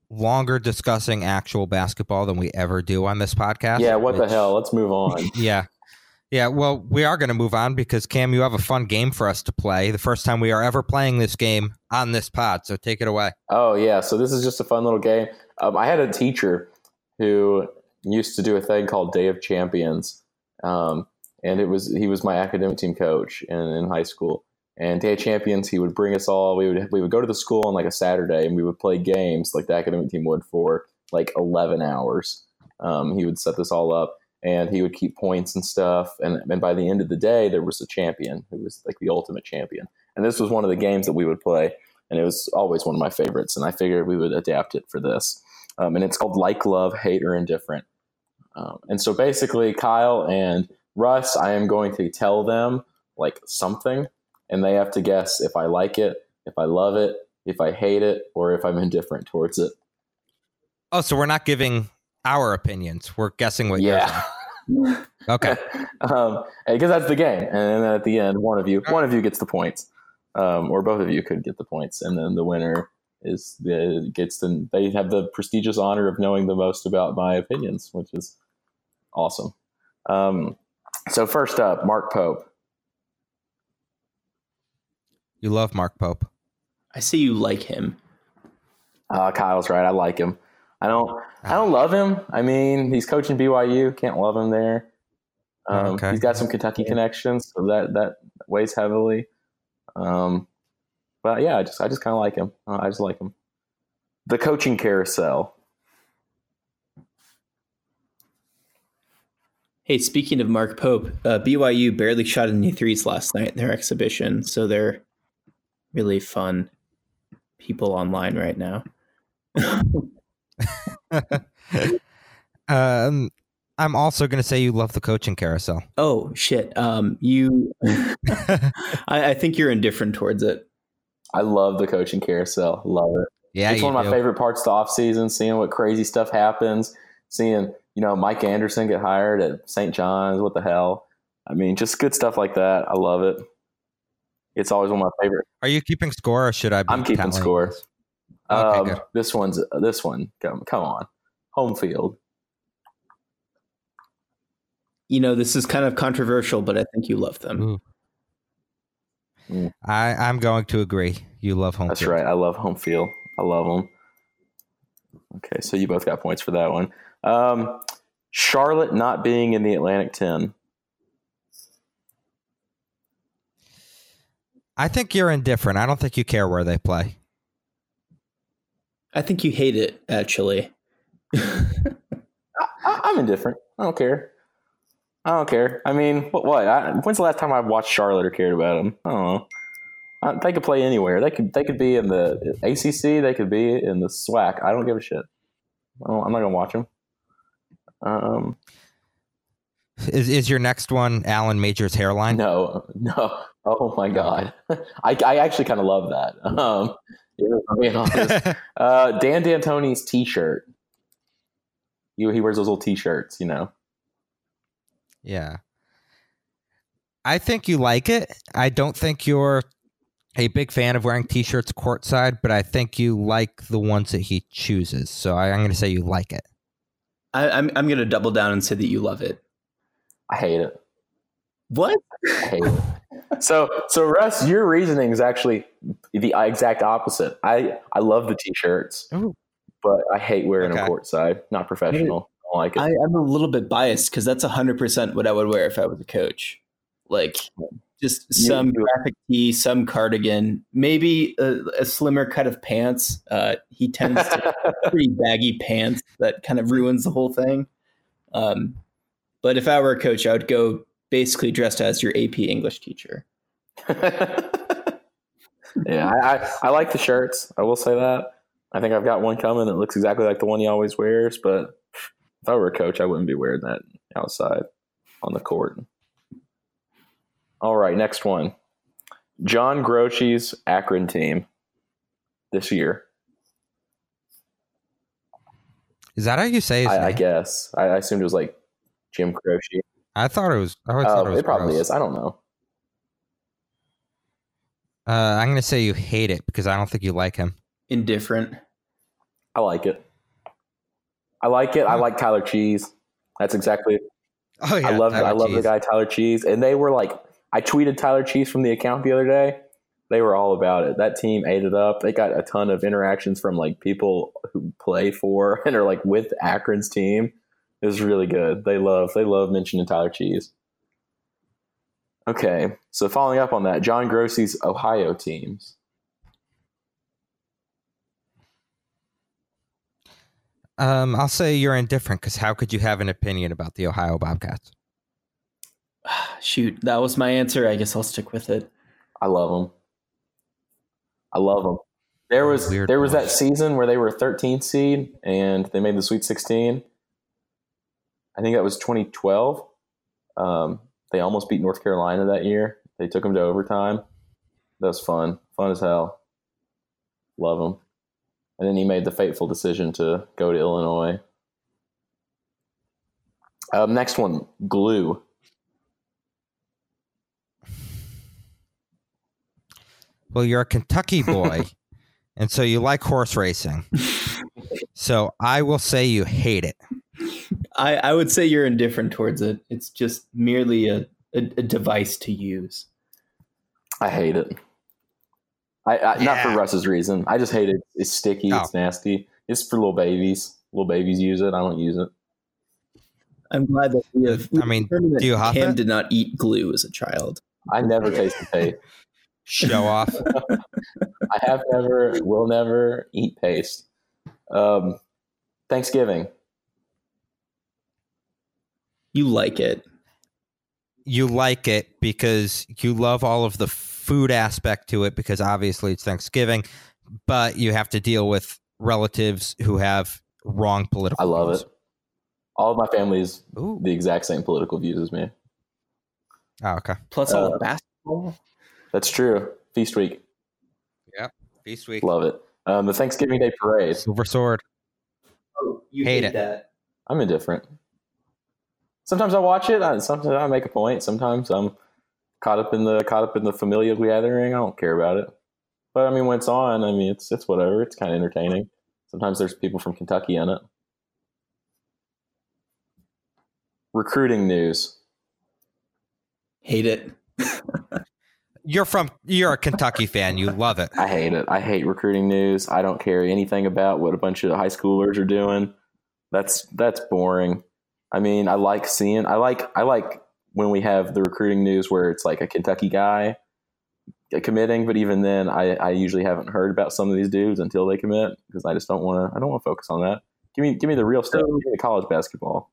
A: longer discussing actual basketball than we ever do on this podcast.
B: Yeah, what
A: which-
B: the hell? Let's move on. [laughs]
A: Yeah. Yeah, well, we are going to move on because Cam, you have a fun game for us to play. The first time we are ever playing this game on this pod, so take it away.
B: Oh yeah, so this is just a fun little game. Um, I had a teacher who used to do a thing called Day of Champions, um, and it was he was my academic team coach in, in high school. And Day of Champions, he would bring us all. We would we would go to the school on like a Saturday, and we would play games like the academic team would for like eleven hours. Um, he would set this all up, and he would keep points and stuff. And and by the end of the day, there was a champion who was like the ultimate champion. And this was one of the games that we would play and it was always one of my favorites. And I figured we would adapt it for this. Um, and it's called Like, Love, Hate, or Indifferent. Um, and so basically, Kyle and Russ, I am going to tell them like something, and they have to guess if I like it, if I love it, if I hate it, or if I'm [laughs] indifferent towards it.
A: Oh, so we're not giving our opinions. We're guessing what
B: Yeah.
A: Okay. [laughs]
B: um, because that's the game, and then at the end, one of you, one of you gets the points, um, or both of you could get the points, and then the winner is the gets the they have the prestigious honor of knowing the most about my opinions, which is awesome. Um, so first up, Mark Pope.
A: You love Mark Pope.
C: I see you like him.
B: Uh, Kyle's right. I like him. I don't. I don't love him. I mean, he's coaching BYU. Can't love him there. Um,
A: Okay.
B: He's got some Kentucky connections, so that that weighs heavily. Um, but yeah, I just I just kind of like him. Uh, I just like him. The coaching carousel.
C: Hey, speaking of Mark Pope, uh, BYU barely shot any threes last night in their exhibition, so they're really fun people online right now. [laughs]
A: um, I'm also going to say you love the coaching carousel.
C: oh shit! Um, you, [laughs] I, I think you're indifferent towards it.
B: I love the coaching carousel. Love it.
A: yeah,
B: it's one of my
A: do.
B: favorite parts of the off season. Seeing what crazy stuff happens. Seeing you know Mike Anderson get hired at St. John's. What the hell? I mean, just good stuff like that. I love it. It's always one of my favorite.
A: Are you keeping score or should I be
B: I'm keeping
A: tallying
B: score.
A: this? Okay,
B: um,
A: good.
B: This one's this one. Come, come on, home field.
C: You know, this is kind of controversial, but I think you love them.
A: Ooh. I, I'm going to agree. You love home.
B: That's
A: field.
B: right. I love home field. I love them. Okay, so you both got points for that one. Um, Charlotte not being in the Atlantic Ten.
A: I think you're indifferent. I don't think you care where they play.
C: I think you hate it, actually.
B: I, I'm indifferent. I don't care. I don't care. I mean, what? what? I, when's the last time I watched Charlotte or cared about them? I don't know. I, they could play anywhere. They could. They could be in the ACC. They could be in the SWAC. I don't give a shit. I'm not gonna watch them. Um,
A: Is is your next one Alan Major's hairline?
B: no, [laughs] no. Oh my god. [laughs] I, I actually kind of love that. [laughs] Um, being honest. [laughs] Uh, Dan D'Antoni's T-shirt. He, he wears those little T-shirts, you know.
A: yeah. I think you like it. I don't think you're a big fan of wearing t-shirts courtside, but I think you like the ones that he chooses. So I, I'm going to say you like it.
C: I, I'm I'm gonna double down and say that you love it.
B: I hate it.
C: What? [laughs]
B: So, so Russ, your reasoning is actually the exact opposite. I I love the t-shirts,
A: Ooh.
B: but I hate wearing
A: Okay.
B: them courtside. Not professional. I like it.
C: I, am a little bit biased because that's 100% what I would wear if I was a coach. Like, just some graphic tee, some cardigan, maybe a, a slimmer cut of pants. Uh, he tends to [laughs] pretty baggy pants that kind of ruins the whole thing. Um, but if I were a coach, I would go basically dressed as your AP English teacher. [laughs]
B: yeah, I, I, I like the shirts. I will say that. I think I've got one coming that looks exactly like the one he always wears. But if I were a coach, I wouldn't be wearing that outside on the court. All right, next one. John Groce's Akron team this year.
A: Is that how you say his
B: I, I guess. I, I assumed it was like Jim Croce.
A: I thought it was. I always
B: Oh,
A: thought it
B: it,
A: was.
B: probably
A: gross.
B: is. I don't know.
A: Uh, I'm gonna say you hate it because I don't think you like him.
C: Indifferent.
B: I like it. I like it. I like Tyler Cheese. That's exactly.
A: Oh yeah,
B: I love.
A: Tyler
B: I love the guy Tyler Cheese, and they were like. I tweeted Tyler Cheese from the account the other day. They were all about it. That team ate it up. They got a ton of interactions from like people who play for [laughs] and are like with Akron's team. It was really good. They love. They love mentioning Tyler Cheese. Okay, so following up on that, John Groce's Ohio teams.
A: Um, I'll say you're indifferent because how could you have an opinion about the Ohio Bobcats? [sighs]
C: Shoot, that was my answer. I guess I'll stick with it.
B: I love them. I love them. There was
A: Weird
B: there was
A: boys.
B: that season where they were 13th seed and they made the Sweet 16. I think that was 2012. Um, they almost beat North Carolina that year. They took them to overtime. That was fun, fun as hell. Love them. And then he made the fateful decision to go to Illinois. Um, next one, glue.
A: Well, you're a Kentucky boy, [laughs] and so you like horse racing. So I will say you hate it.
C: I, I would say you're indifferent towards it. It's just merely a, a, a device to use.
B: I hate it. I, I not for Russ's reason. I just hate it. It's sticky. It's
A: Oh.
B: nasty. It's for little babies. Little babies use it. I don't use it.
C: I'm glad that we have.
A: I mean,
C: determined
A: do you huff
C: Cam
A: it?
C: did not eat glue as a child.
B: I never tasted paste.
A: Show off. [laughs]
B: I have never, will never eat paste. Um, Thanksgiving.
C: You like it.
A: You like it because you love all of the food aspect to it because obviously it's Thanksgiving, but you have to deal with relatives who have wrong political.
B: I love
A: views.
B: it. All of my family is
A: Ooh.
B: the exact same political views as me.
A: Oh, okay.
C: Plus all
B: Uh,
C: the basketball.
B: That's true. Feast week.
A: Yeah, feast week.
B: Love it. Um, the Thanksgiving Day parade.
A: Silver sword.
C: Oh, you
A: hate it.
C: that.
B: I'm indifferent. Sometimes I watch it. I, sometimes I make a point. Sometimes I'm caught up in the caught up in the familial gathering. I don't care about it. But I mean, when it's on, I mean, it's it's whatever. It's kind of entertaining. Sometimes there's people from Kentucky in it. Recruiting news.
C: Hate it. [laughs]
A: You're from. You're a Kentucky fan. You love it.
B: I hate it. I hate recruiting news. I don't care anything about what a bunch of high schoolers are doing. That's that's boring. I mean, I like seeing. I like I like when we have the recruiting news where it's like a Kentucky guy committing, but even then, I, I usually haven't heard about some of these dudes until they commit because I just don't want to. I don't want to focus on that. Give me give me the real stuff. Give me the college basketball.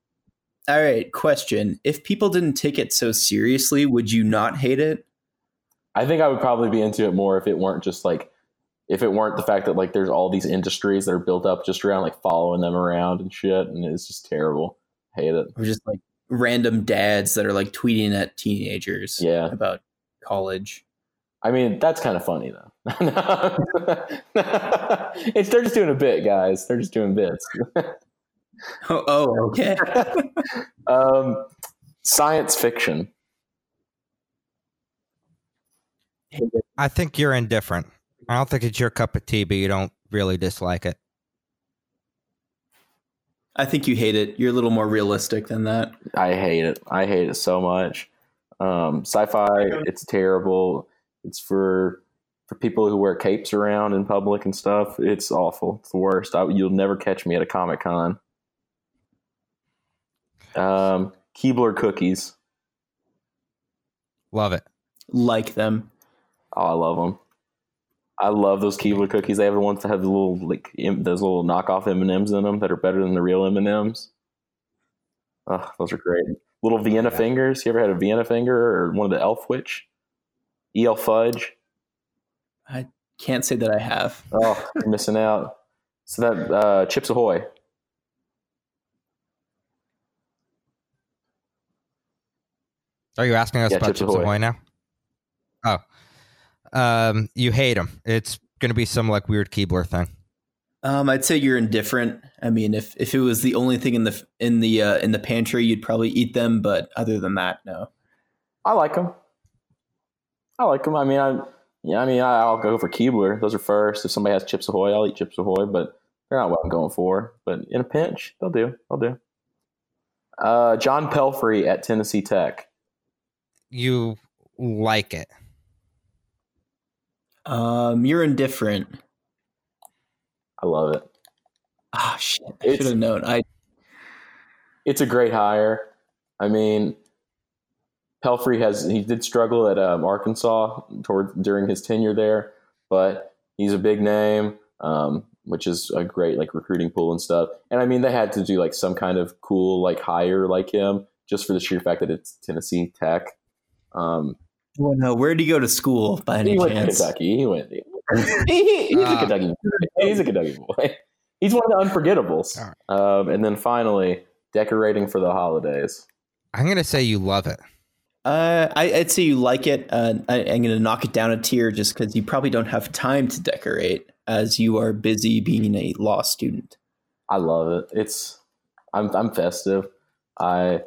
C: All right, question. If people didn't take it so seriously, would you not hate it?
B: I think I would probably be into it more if it weren't just like if it weren't the fact that like there's all these industries that are built up just around like following them around and shit, and it's just terrible. Hate it.
C: Or just like random dads that are like tweeting at teenagers
B: Yeah.
C: about college?
B: I mean, that's kind of funny though. [laughs] it's they're just doing a bit, guys. They're just doing bits. [laughs]
C: Oh, oh okay. [laughs]
B: um, science fiction.
A: I think you're indifferent. I don't think it's your cup of tea, but you don't really dislike it.
C: I think you hate it. You're a little more realistic than that.
B: I hate it. I hate it so much. Um, sci-fi, it's terrible. It's for for people who wear capes around in public and stuff. It's awful. It's the worst. I, you'll never catch me at a comic con. Um, Keebler cookies.
A: Love it.
C: Like them.
B: Oh, I love them. I love those Keebler cookies. They have the ones that have the little like M- those little knockoff M and M's in them that are better than the real M and M's. Oh, those are great. Little Vienna
A: Yeah.
B: fingers. You ever had a Vienna finger or one of the Elf Witch? El fudge.
C: I can't say that I have.
B: Oh, you're missing out. So that uh, Chips Ahoy.
A: Are you asking us
B: Yeah,
A: about
B: Chips
A: Chips
B: Ahoy.
A: Ahoy now? Um, you hate them. It's going to be some like weird Keebler thing.
C: Um, I'd say you're indifferent. I mean, if if it was the only thing in the in the uh, in the pantry, you'd probably eat them. But other than that, no.
B: I like them. I like them. I mean, I yeah, I mean, I, I'll go for Keebler. Those are first. If somebody has Chips Ahoy, I'll eat Chips Ahoy. But they're not what I'm going for. But in a pinch, they'll do. They'll do. Uh, John Pelphrey at Tennessee Tech.
A: You like it.
C: Um, you're indifferent.
B: I love it.
C: Ah, shit! I should have known. I
B: It's a great hire. I mean, Pelphrey has he did struggle at um, Arkansas toward during his tenure there, but he's a big name, um, which is a great like recruiting pool and stuff. And I mean, they had to do like some kind of cool like hire like him just for the sheer fact that it's Tennessee Tech. Um,
C: well, no. Where did he go to school by any
B: he went to
C: chance?
B: Kentucky. He went. He, [laughs] he- [laughs] he's a
A: Ah.
B: Kentucky. He's a Kentucky boy. He's one of the unforgettables.
A: All
B: Um, and then finally, decorating for the holidays.
A: I'm gonna say you love it.
C: Uh, I, I'd say you like it. Uh, I, I'm going to knock it down a tier just because you probably don't have time to decorate as you are busy being a law student.
B: I love it. It's I'm I'm festive. I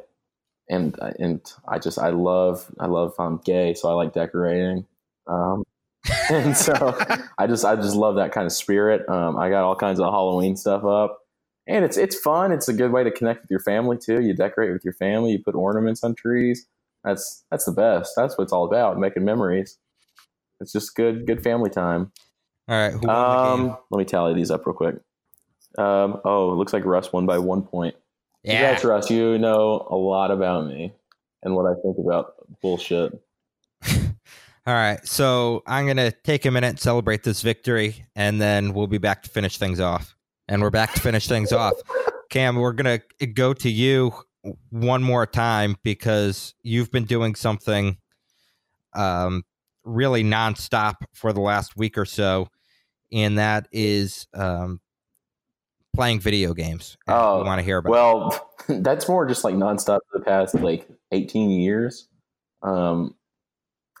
B: and and I just I love I love I'm gay, so I like decorating. Um, [laughs] and so I just I just love that kind of spirit. Um, I got all kinds of Halloween stuff up, and it's it's fun. It's a good way to connect with your family too. You decorate with your family. You put ornaments on trees. That's that's the best. That's what it's all about. Making memories. It's just good good family time.
A: All right. Who won the game?
B: Um, let me tally these up real quick. Um, oh, it looks like Russ won by one point.
A: Yeah.
B: Russ. You know a lot about me and what I think about bullshit. [laughs]
A: All right. So I'm to take a minute and celebrate this victory, and then we'll be back to finish things off. And we're back to finish things off. Cam, we're to go to you one more time because you've been doing something um, really nonstop for the last week or so, and that is um, playing video games.
B: Oh,
A: we want to hear about.
B: Well, [laughs] that's more just like nonstop for the past like 18 years. Um,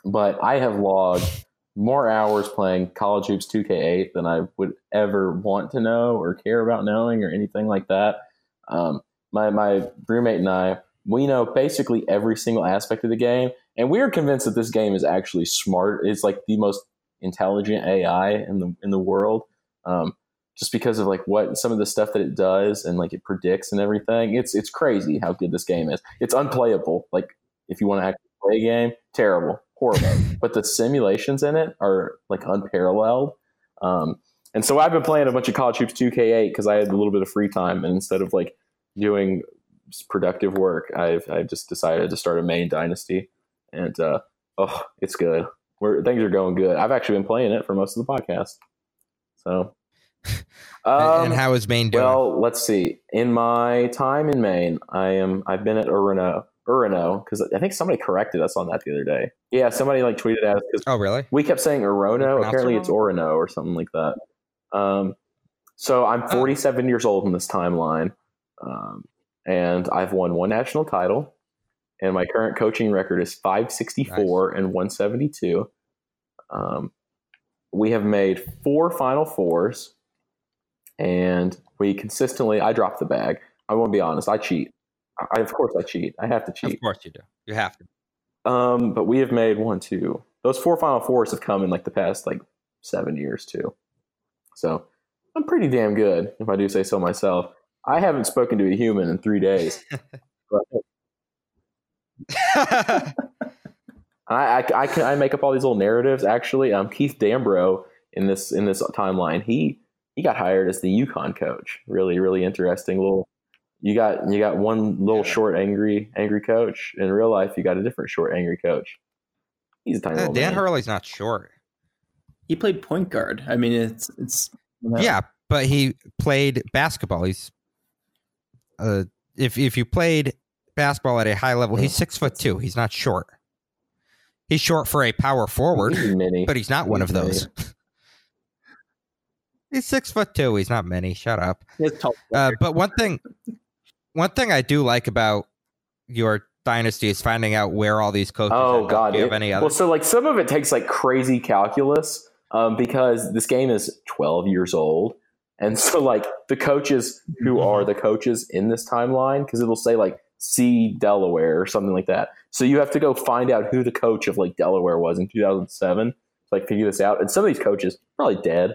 B: but I have logged more hours playing College Hoops 2K8 than I would ever want to know or care about knowing or anything like that. Um, my my roommate and I, we know basically every single aspect of the game, and we are convinced that this game is actually smart. It's like the most intelligent AI in the in the world. Um, just because of like what some of the stuff that it does and like it predicts and everything. It's it's crazy how good this game is. It's unplayable. Like if you want to actually play a game, terrible, horrible. [laughs] but the simulations in it are like unparalleled. Um, and so I've been playing a bunch of College Hoops 2K8 because I had a little bit of free time, and instead of like doing productive work, I've I've just decided to start a main dynasty, and uh, oh, it's good. Where things are going good. I've actually been playing it for most of the podcast. So, um,
A: and how is Maine doing?
B: well, let's see. In my time in Maine, I am I've been at Urano, Urano, because I think somebody corrected us on that the other day. Yeah, somebody like tweeted at us
A: oh, really?
B: we kept saying
A: You
B: Orono. Apparently, it's Orono or something like that. Um, so I'm 47 years old in this timeline, um, and I've won one national title, and my current coaching record is 564 and 172. Um, we have made four Final Fours, and we consistently. I drop the bag. I won't be honest. I cheat. I, of course, I cheat. I have to cheat.
A: Of course you do. You have to.
B: Um, but we have made one, two. Those four Final Fours have come in like the past like seven years too. So I'm pretty damn good, if I do say so myself. I haven't spoken to a human in three days. [laughs] [laughs] I, I, I, can, I make up all these little narratives. Actually, um, Keith Dambrot in this in this timeline, he he got hired as the UConn coach. Really, really interesting little. You got you got one little
A: Yeah.
B: short, angry, angry coach. In real life, you got a different short, angry coach. He's a tiny
A: Uh, Dan
B: man.
A: Hurley's not short.
C: He played point guard. I mean, it's it's you know,
A: Yeah, but he played basketball. He's uh, if if you played basketball at a high level, he's six foot two. He's not short. He's short for a power forward,
B: He's mini.
A: but he's not one of
B: He's mini. [laughs]
A: he's six foot two. He's not many. Shut up. Uh, but one thing, one thing I do like about your dynasty is finding out where all these coaches.
B: Oh
A: up.
B: God!
A: Do you have any other?
B: well, so like some of it takes like crazy calculus um, because this game is 12 years old, And so, like the coaches who
A: Mhm.
B: are the coaches in this timeline, because it'll say like C Delaware or something like that. So you have to go find out who the coach of like Delaware was in 2007 to like figure this out. And some of these coaches are probably dead.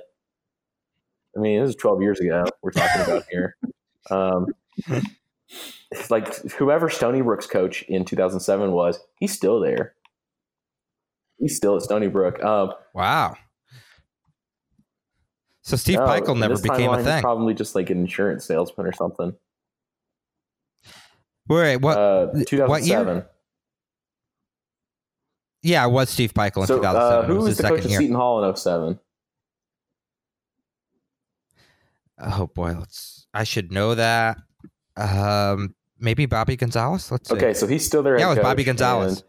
B: I mean, this is 12 years ago. We're talking about [laughs] here. Um, like whoever Stony Brook's coach in 2007 was, he's still there. He's still at Stony Brook. Um,
A: Wow. So Steve
B: no, Pikiell
A: never became a thing.
B: Probably just like an insurance salesman or something.
A: Wait, what?
B: uh,
A: what year?
B: 2007.
A: yeah, it was Steve Pikiell in
B: So,
A: 2007.
B: uh, who
A: was
B: was the
A: second
B: coach of
A: year.
B: Seton Hall in 07?
A: Oh boy, let's. I should know that. Um, maybe Bobby Gonzalez. Let's see.
B: Okay, so he's still there.
A: Yeah, it was Bobby Gonzalez.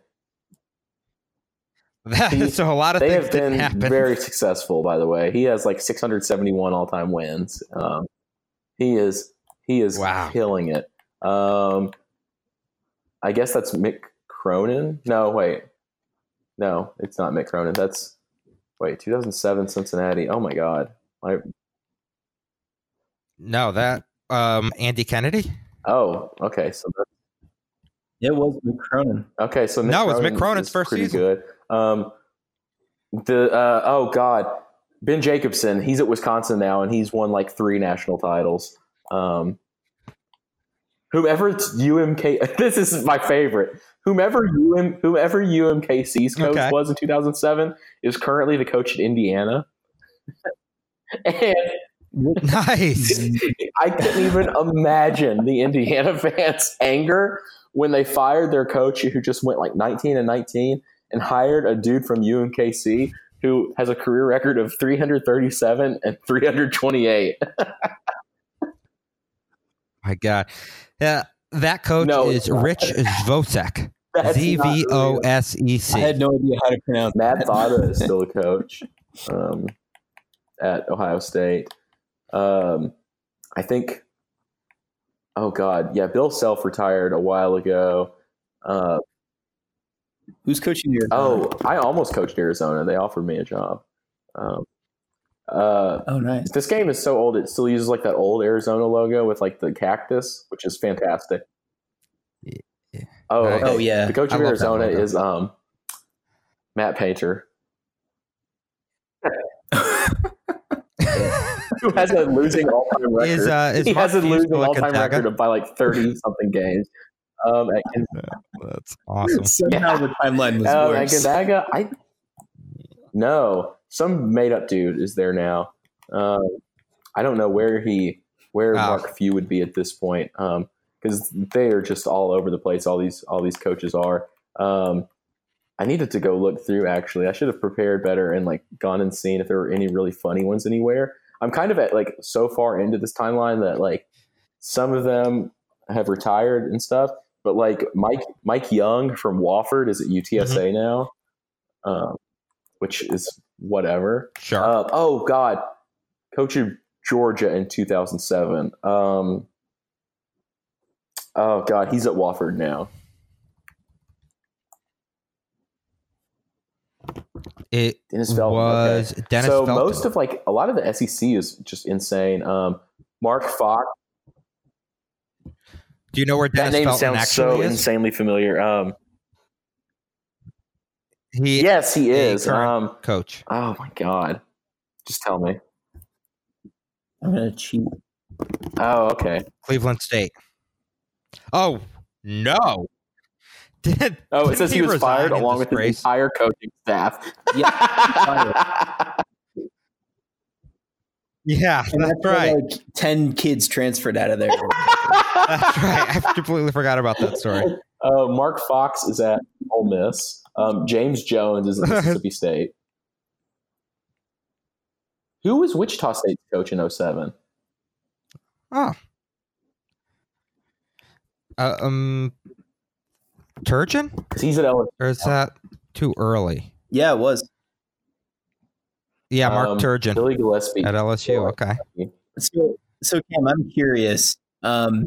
B: and [laughs] he-
A: so a lot of
B: They
A: things
B: have
A: didn't
B: been
A: happen.
B: very successful, by the way. He has like 671 all-time wins. Um, he is he is
A: Wow.
B: killing it. Um, I guess that's Mick Cronin. No, wait, no, it's not Mick Cronin. That's wait, 2007 Cincinnati. Oh my God. I,
A: no, that um Andy Kennedy.
B: oh, okay. So that's
C: It was Mick Cronin.
B: Okay, so Mick
A: No, it's Mick
B: Cronin
A: Cronin's
B: is
A: first
B: pretty
A: season.
B: good. Um, the uh, oh god, Ben Jacobson. He's at Wisconsin now, and he's won like three national titles. Um, whomever it's [laughs] UMK, this is my favorite. Whomever UM, whoever UMKC's coach
A: Okay.
B: was in 2007 is currently the coach at Indiana. [laughs] and [laughs]
A: Nice. [laughs]
B: I couldn't even imagine the Indiana [laughs] fans' anger when they fired their coach who just went like 19 and 19 and hired a dude from UMKC who has a career record of 337 and 328.
A: My God. Yeah, that coach
B: No,
A: is. Rich Zvosec.
B: That's
A: Z
B: not
A: V O
B: real.
A: S E
C: I
A: C.
C: had no idea how to pronounce
B: Matt
C: that.
B: Thada is still a coach um, at Ohio State. Um, I think, oh God, yeah, Bill Self retired a while ago. Uh,
C: Who's coaching your?
B: Oh, I almost coached Arizona. They offered me a job. Um, uh,
C: oh, nice.
B: this game is so old; it still uses like that old Arizona logo with like the cactus, which is fantastic.
A: Yeah.
B: Oh, okay.
C: Oh yeah.
B: the coach of Arizona is um, Matt Painter, who has a losing all-time [laughs] record.
A: is uh, is
B: he has a losing all-time
A: Gonzaga?
B: record of by like thirty something games. Um, at, Gon-
A: That's awesome. [laughs]
C: Somehow the timeline was
B: um, at
C: worse.
B: Gonzaga, I no, some made-up dude is there now. Um, I don't know where he where
A: Ah.
B: Mark Few would be at this point because they are just all over the place. All these all these coaches are. Um, I needed to go look through. Actually, I should have prepared better and like gone and seen if there were any really funny ones anywhere. I'm kind of at like so far into this timeline that like some of them have retired and stuff. But like Mike Mike Young from Wofford is at UTSA now, um, which is whatever.
A: Sure.
B: Uh, oh God, coach of Georgia in 2007. Um, oh God, he's at Wofford now.
A: It
B: Dennis Felton,
A: was Dennis
B: so
A: Felton.
B: most of like a lot of the SEC is just insane. Um, Mark Fox.
A: Do you know where Dennis That
B: name
A: Felton
B: sounds
A: actually
B: so
A: is?
B: insanely familiar. Um,
A: He
B: yes, he is. Um,
A: coach.
B: oh my God, just tell me.
C: I'm gonna cheat.
B: Oh, okay.
A: Cleveland State. Oh no! Did,
B: Oh, it says he was fired along with his
A: disgrace?
B: entire coaching staff.
A: Yeah, [laughs]
C: And
A: that's
C: where,
A: right.
C: Like Ten kids transferred out of there. [laughs] [laughs]
A: That's right. I completely forgot about that story.
B: Uh, Mark Fox is at Ole Miss. Um, James Jones is at Mississippi State. Who was Wichita State's coach in 07?
A: Oh. Uh, um, Turgeon?
B: Because he's at LSU.
A: Or is that too early?
C: yeah, it was.
A: Yeah, Mark
B: Um,
A: Turgeon
B: Billy Gillispie.
A: at LSU. Okay.
C: So, so Cam, I'm curious um,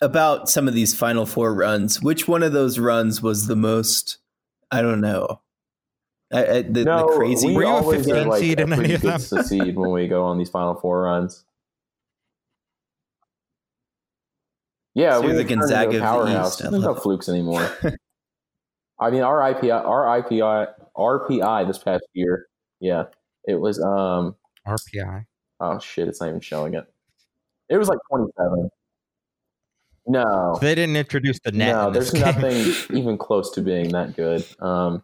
C: about some of these Final Four runs. Which one of those runs was the most? I don't know. I, I, the,
B: no,
C: the crazy.
B: we
A: Were you a
B: always
A: 15
B: are, like,
A: seed in any of them?
B: seed when we go on these Final Four runs. Yeah,
C: So
B: we
C: the
B: turned
C: Gonzaga of the
B: powerhouse.
C: I
B: There's no
C: love
B: flukes anymore. [laughs] I mean, our IPI, our IPI, RPI this past year, yeah, it was. um
A: RPI.
B: Oh shit, it's not even showing it. It was like 27. No,
A: They didn't introduce the net.
B: no,
A: in this
B: there's
A: game.
B: nothing [laughs] even close to being that good. Um,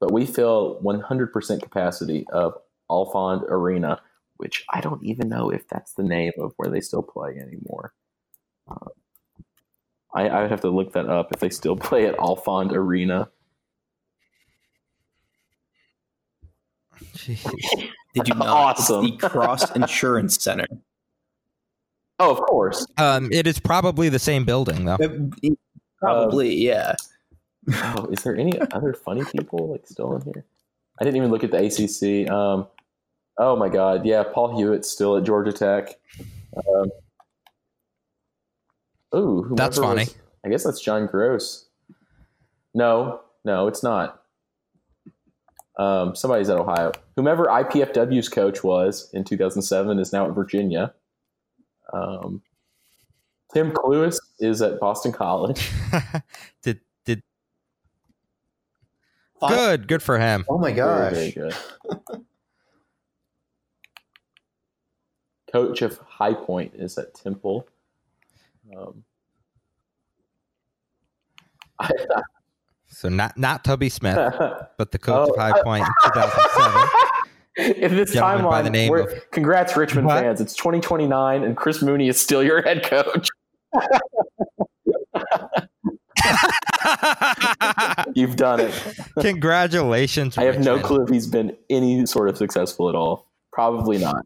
B: but we fill 100% capacity of Alfond Arena, which I don't even know if that's the name of where they still play anymore. I, I would have to look that up if they still [laughs] play at Alfond Arena.
A: Jeez. [laughs]
C: Did you not?
B: Awesome.
C: It's the Cross Insurance Center.
B: Oh, of course.
A: Um, it is probably the same building though.
C: Probably, yeah.
B: Oh, is there any other funny people like still in here? I didn't even look at the ACC. Um, oh my God, yeah, Paul Hewitt's still at Georgia Tech. Um, ooh,
A: That's funny.
B: was- I guess that's John Groce. No, no, it's not. Um, somebody's at Ohio. Whomever IPFW's coach was in 2007 is now at Virginia. Um, Tim Cluis is at Boston College. [laughs]
A: did did
C: Five-
A: good good for him.
C: Oh my
B: Very,
C: gosh.
B: very good. Coach of High Point is at Temple. Um, I,
A: So not not Tubby Smith, [laughs] but the coach
B: Oh,
A: of High Point in 2007. [laughs]
B: in this
A: Gentleman by
B: timeline,
A: the name
B: we're- congrats, Richmond
A: What?
B: fans. It's 2029, and Chris Mooney is still your head coach. [laughs] You've done it.
A: Congratulations!
B: I have no clue if he's been any sort of successful at all. Probably not.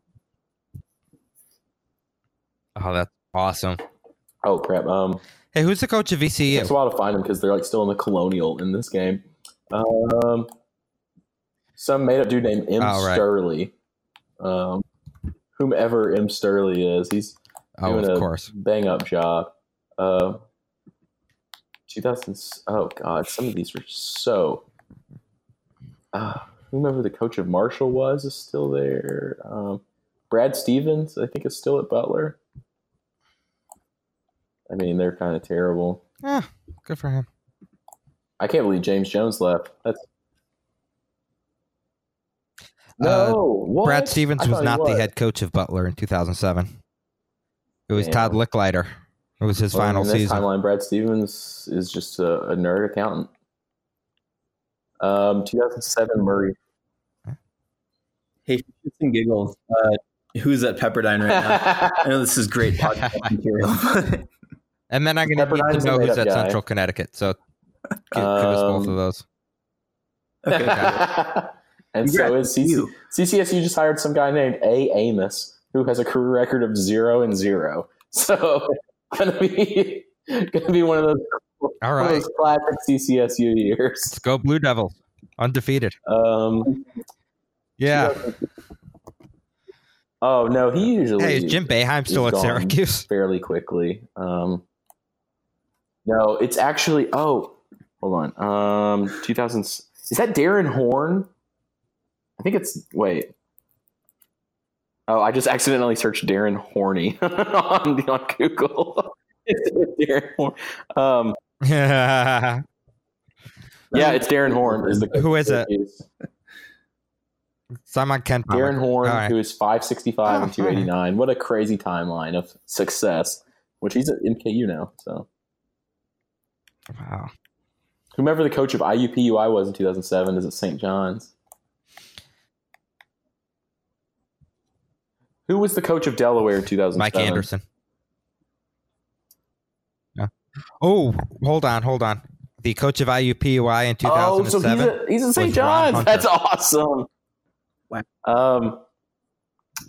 A: Oh, that's awesome.
B: Oh crap. Um,
A: Hey, who's the coach of VCU?
B: takes a while to find them because they're like still in the colonial in this game. Um, some made up dude named M.
A: Oh, right.
B: Sturley. Um, whomever M. Sturley is, he's
A: Oh,
B: doing
A: of
B: a
A: course.
B: bang up job. Uh, 2000. Oh god, some of these are so. Uh, whomever the coach of Marshall was is still there. Um, Brad Stevens, I think, is still at Butler. I mean, they're kind of terrible.
A: Yeah, good for him.
B: I can't believe James Jones left. That's
A: Uh,
B: no. what?
A: Brad Stevens was
B: thought he
A: not the head coach of Butler in 2007. It was
B: Damn.
A: Todd Lickliter. It was his
B: Well,
A: final
B: in this
A: season.
B: timeline, Brad Stevens is just a, a nerd accountant. Um, 2007 Murray.
C: Hey, for shits and giggles. Uh, who's at Pepperdine right now? [laughs] I know this is great podcast material. But
A: And then I'm going to need to know who's at
B: guy.
A: Central Connecticut. So give, give us both
B: Um,
A: of those. [laughs]
C: okay.
B: and so is CC-
C: you.
B: CCSU just hired some guy named A. Amos who has a career record of zero and zero. [laughs] So gonna be gonna be one of those
A: all right
B: one of
A: right.
B: those classic CCSU years.
A: Let's go Blue Devils. Undefeated.
B: Um,
A: Yeah.
B: Oh no, he usually
A: Hey, is Jim Boeheim still at
B: gone.
A: Syracuse?
B: fairly quickly. Um, no, it's actually oh, hold on. Um, 2000 is that Darren Horn? I think it's wait. Oh, I just accidentally searched Darren Horny [laughs] on on Google. [laughs] Darren Horn. Um, [laughs]
A: Yeah.
B: it's Darren Horn. Is the
A: Who is it? Simon Ken
B: Darren Horn,
A: right.
B: who is 565 and
A: Oh, all right.
B: 289. What a crazy timeline of success, which he's at MKU now. So,
A: Wow.
B: whomever the coach of IUPUI was in 2007 is at St. John's. Who was the coach of Delaware in 2007?
A: Mike Anderson. Yeah. Oh, hold on, hold on. The coach of IUPUI in 2007.
B: Oh, so
A: 2007.
B: he's at, he's at St. John's. That's awesome.
C: Wow.
B: Um,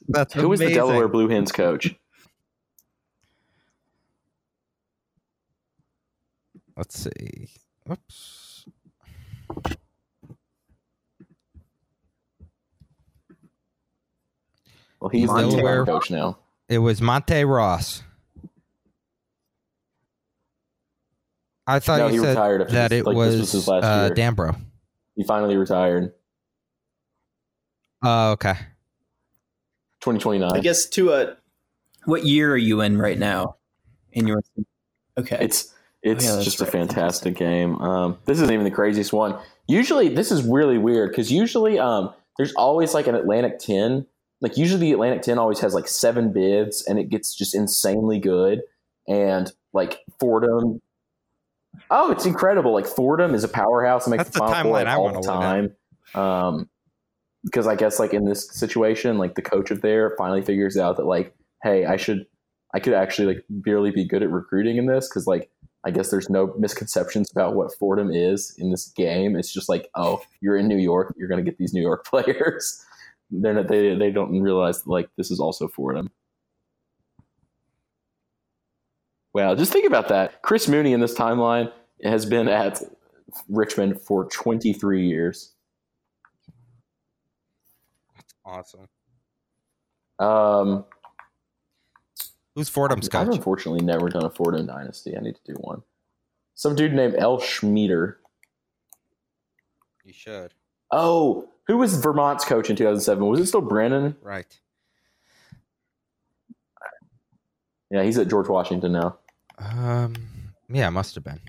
A: That's
B: who was the. Delaware Blue Hens coach?
A: Let's see. Oops.
B: Well, he's the
A: Delaware.
B: Delaware coach now.
A: It was Monte Ross. I thought
B: No,
A: you
B: he
A: said
B: retired after
A: that
B: this-
A: it
B: like,
A: was,
B: this was his last
A: uh,
B: year.
A: Dambrot.
B: He finally retired.
A: Oh, okay.
B: 2029.
C: I guess to a what year are you in right now in your okay.
B: It's it's
C: yeah, that's
B: just a fantastic game. Um, this isn't even the craziest one. Usually, this is really weird because usually um, there's always like an Atlantic 10. Like usually the Atlantic 10 always has like seven bids and it gets just insanely good. And like Fordham, oh, it's incredible. Like Fordham is a powerhouse and makes
A: That's
B: the
A: the
B: final
A: timeline I
B: all the time. Um, because I guess like in this situation, like the coach of there finally figures out that like, hey, I should, I could actually like barely be good at recruiting in this because like I guess there's no misconceptions about what Fordham is in this game. It's just like, oh, you're in New York, you're going to get these New York [laughs] players. They're not, they they don't realize like this is also Fordham. Wow, just think about that. Chris Mooney in this timeline has been at Richmond for 23 years.
A: Awesome.
B: Um,
A: Who's Fordham's coach?
B: I've unfortunately never done a Fordham dynasty. I need to do one. Some dude named L. Schmieder.
A: You should.
B: Oh, who was Vermont's coach in 2007? Was it still Brennan?
A: Right.
B: Yeah, he's at George Washington now.
A: Um. Yeah, must have been.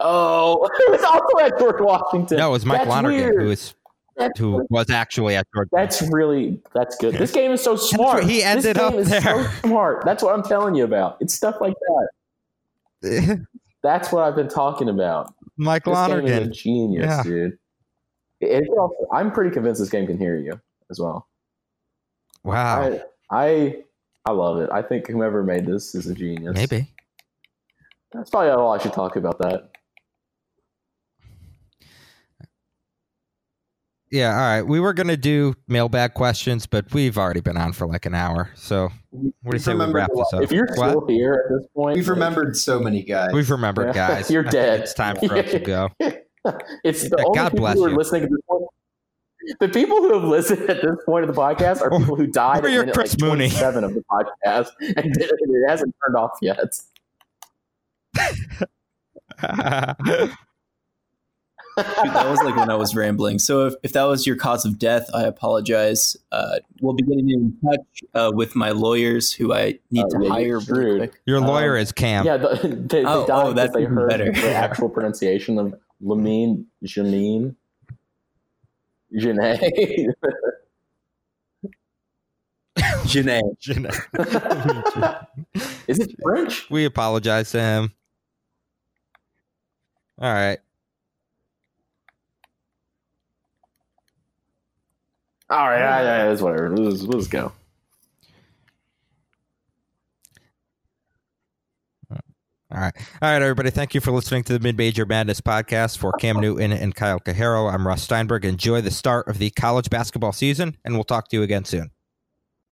B: Oh, [laughs] it was also at George Washington.
A: No, it was Mike
B: That's
A: Lonergan
B: weird.
A: who was
B: That's,
A: who was actually at Georgia.
B: that's really that's good. This game is so smart.
A: he ended up
B: is
A: there.
B: so smart. That's what I'm telling you about. It's stuff like that. [laughs] That's what I've been talking about.
A: Mike
B: This game is a
A: Lonergan.
B: genius,
A: Yeah.
B: dude. It also- I'm pretty convinced this game can hear you as well.
A: Wow.
B: I, I I love it. I think whoever made this is a genius.
A: Maybe.
B: That's probably all I should talk about that.
A: Yeah. All right. We were gonna do mailbag questions, but we've already been on for like an hour. So what do you say we wrap this up?
B: If you're
A: What?
B: still here at this point,
D: We've remembered so many guys.
A: We've remembered,
B: Yeah.
A: guys. [laughs]
B: You're
A: I
B: dead.
A: It's time for us to go. [laughs]
B: it's the
A: Yeah,
B: only
A: God
B: people
A: bless
B: who are
A: you.
B: listening at this point. The people who have listened at this point of the podcast are people who died
A: or
B: at
A: you're
B: minute,
A: Chris
B: like
A: Mooney.
B: 27 of the podcast, [laughs] and it it hasn't turned off yet.
C: Dude, that was like when I was rambling. So if, if that was your cause of death, I apologize. Uh, we'll be getting in touch uh, with my lawyers who I need
B: Oh,
C: to
B: yeah,
C: hire really
B: screwed.
C: quick.
A: Your lawyer
B: Um,
A: is Cam.
B: yeah, the, [laughs] they, they
C: Oh,
B: died
C: oh, that's
B: they heard
C: better.
B: the [laughs] actual pronunciation of Lamine Janine. Janae.
C: Janae.
B: Is it French?
A: we apologize to him. All right.
B: All right, yeah, yeah, it's uh, whatever. Let's, let's go.
A: All right. All right, everybody. Thank you for listening to the Mid Major Madness podcast for Cam Newton and Kyle Cajero. I'm Russ Steinberg. Enjoy the start of the college basketball season, and we'll talk to you again soon.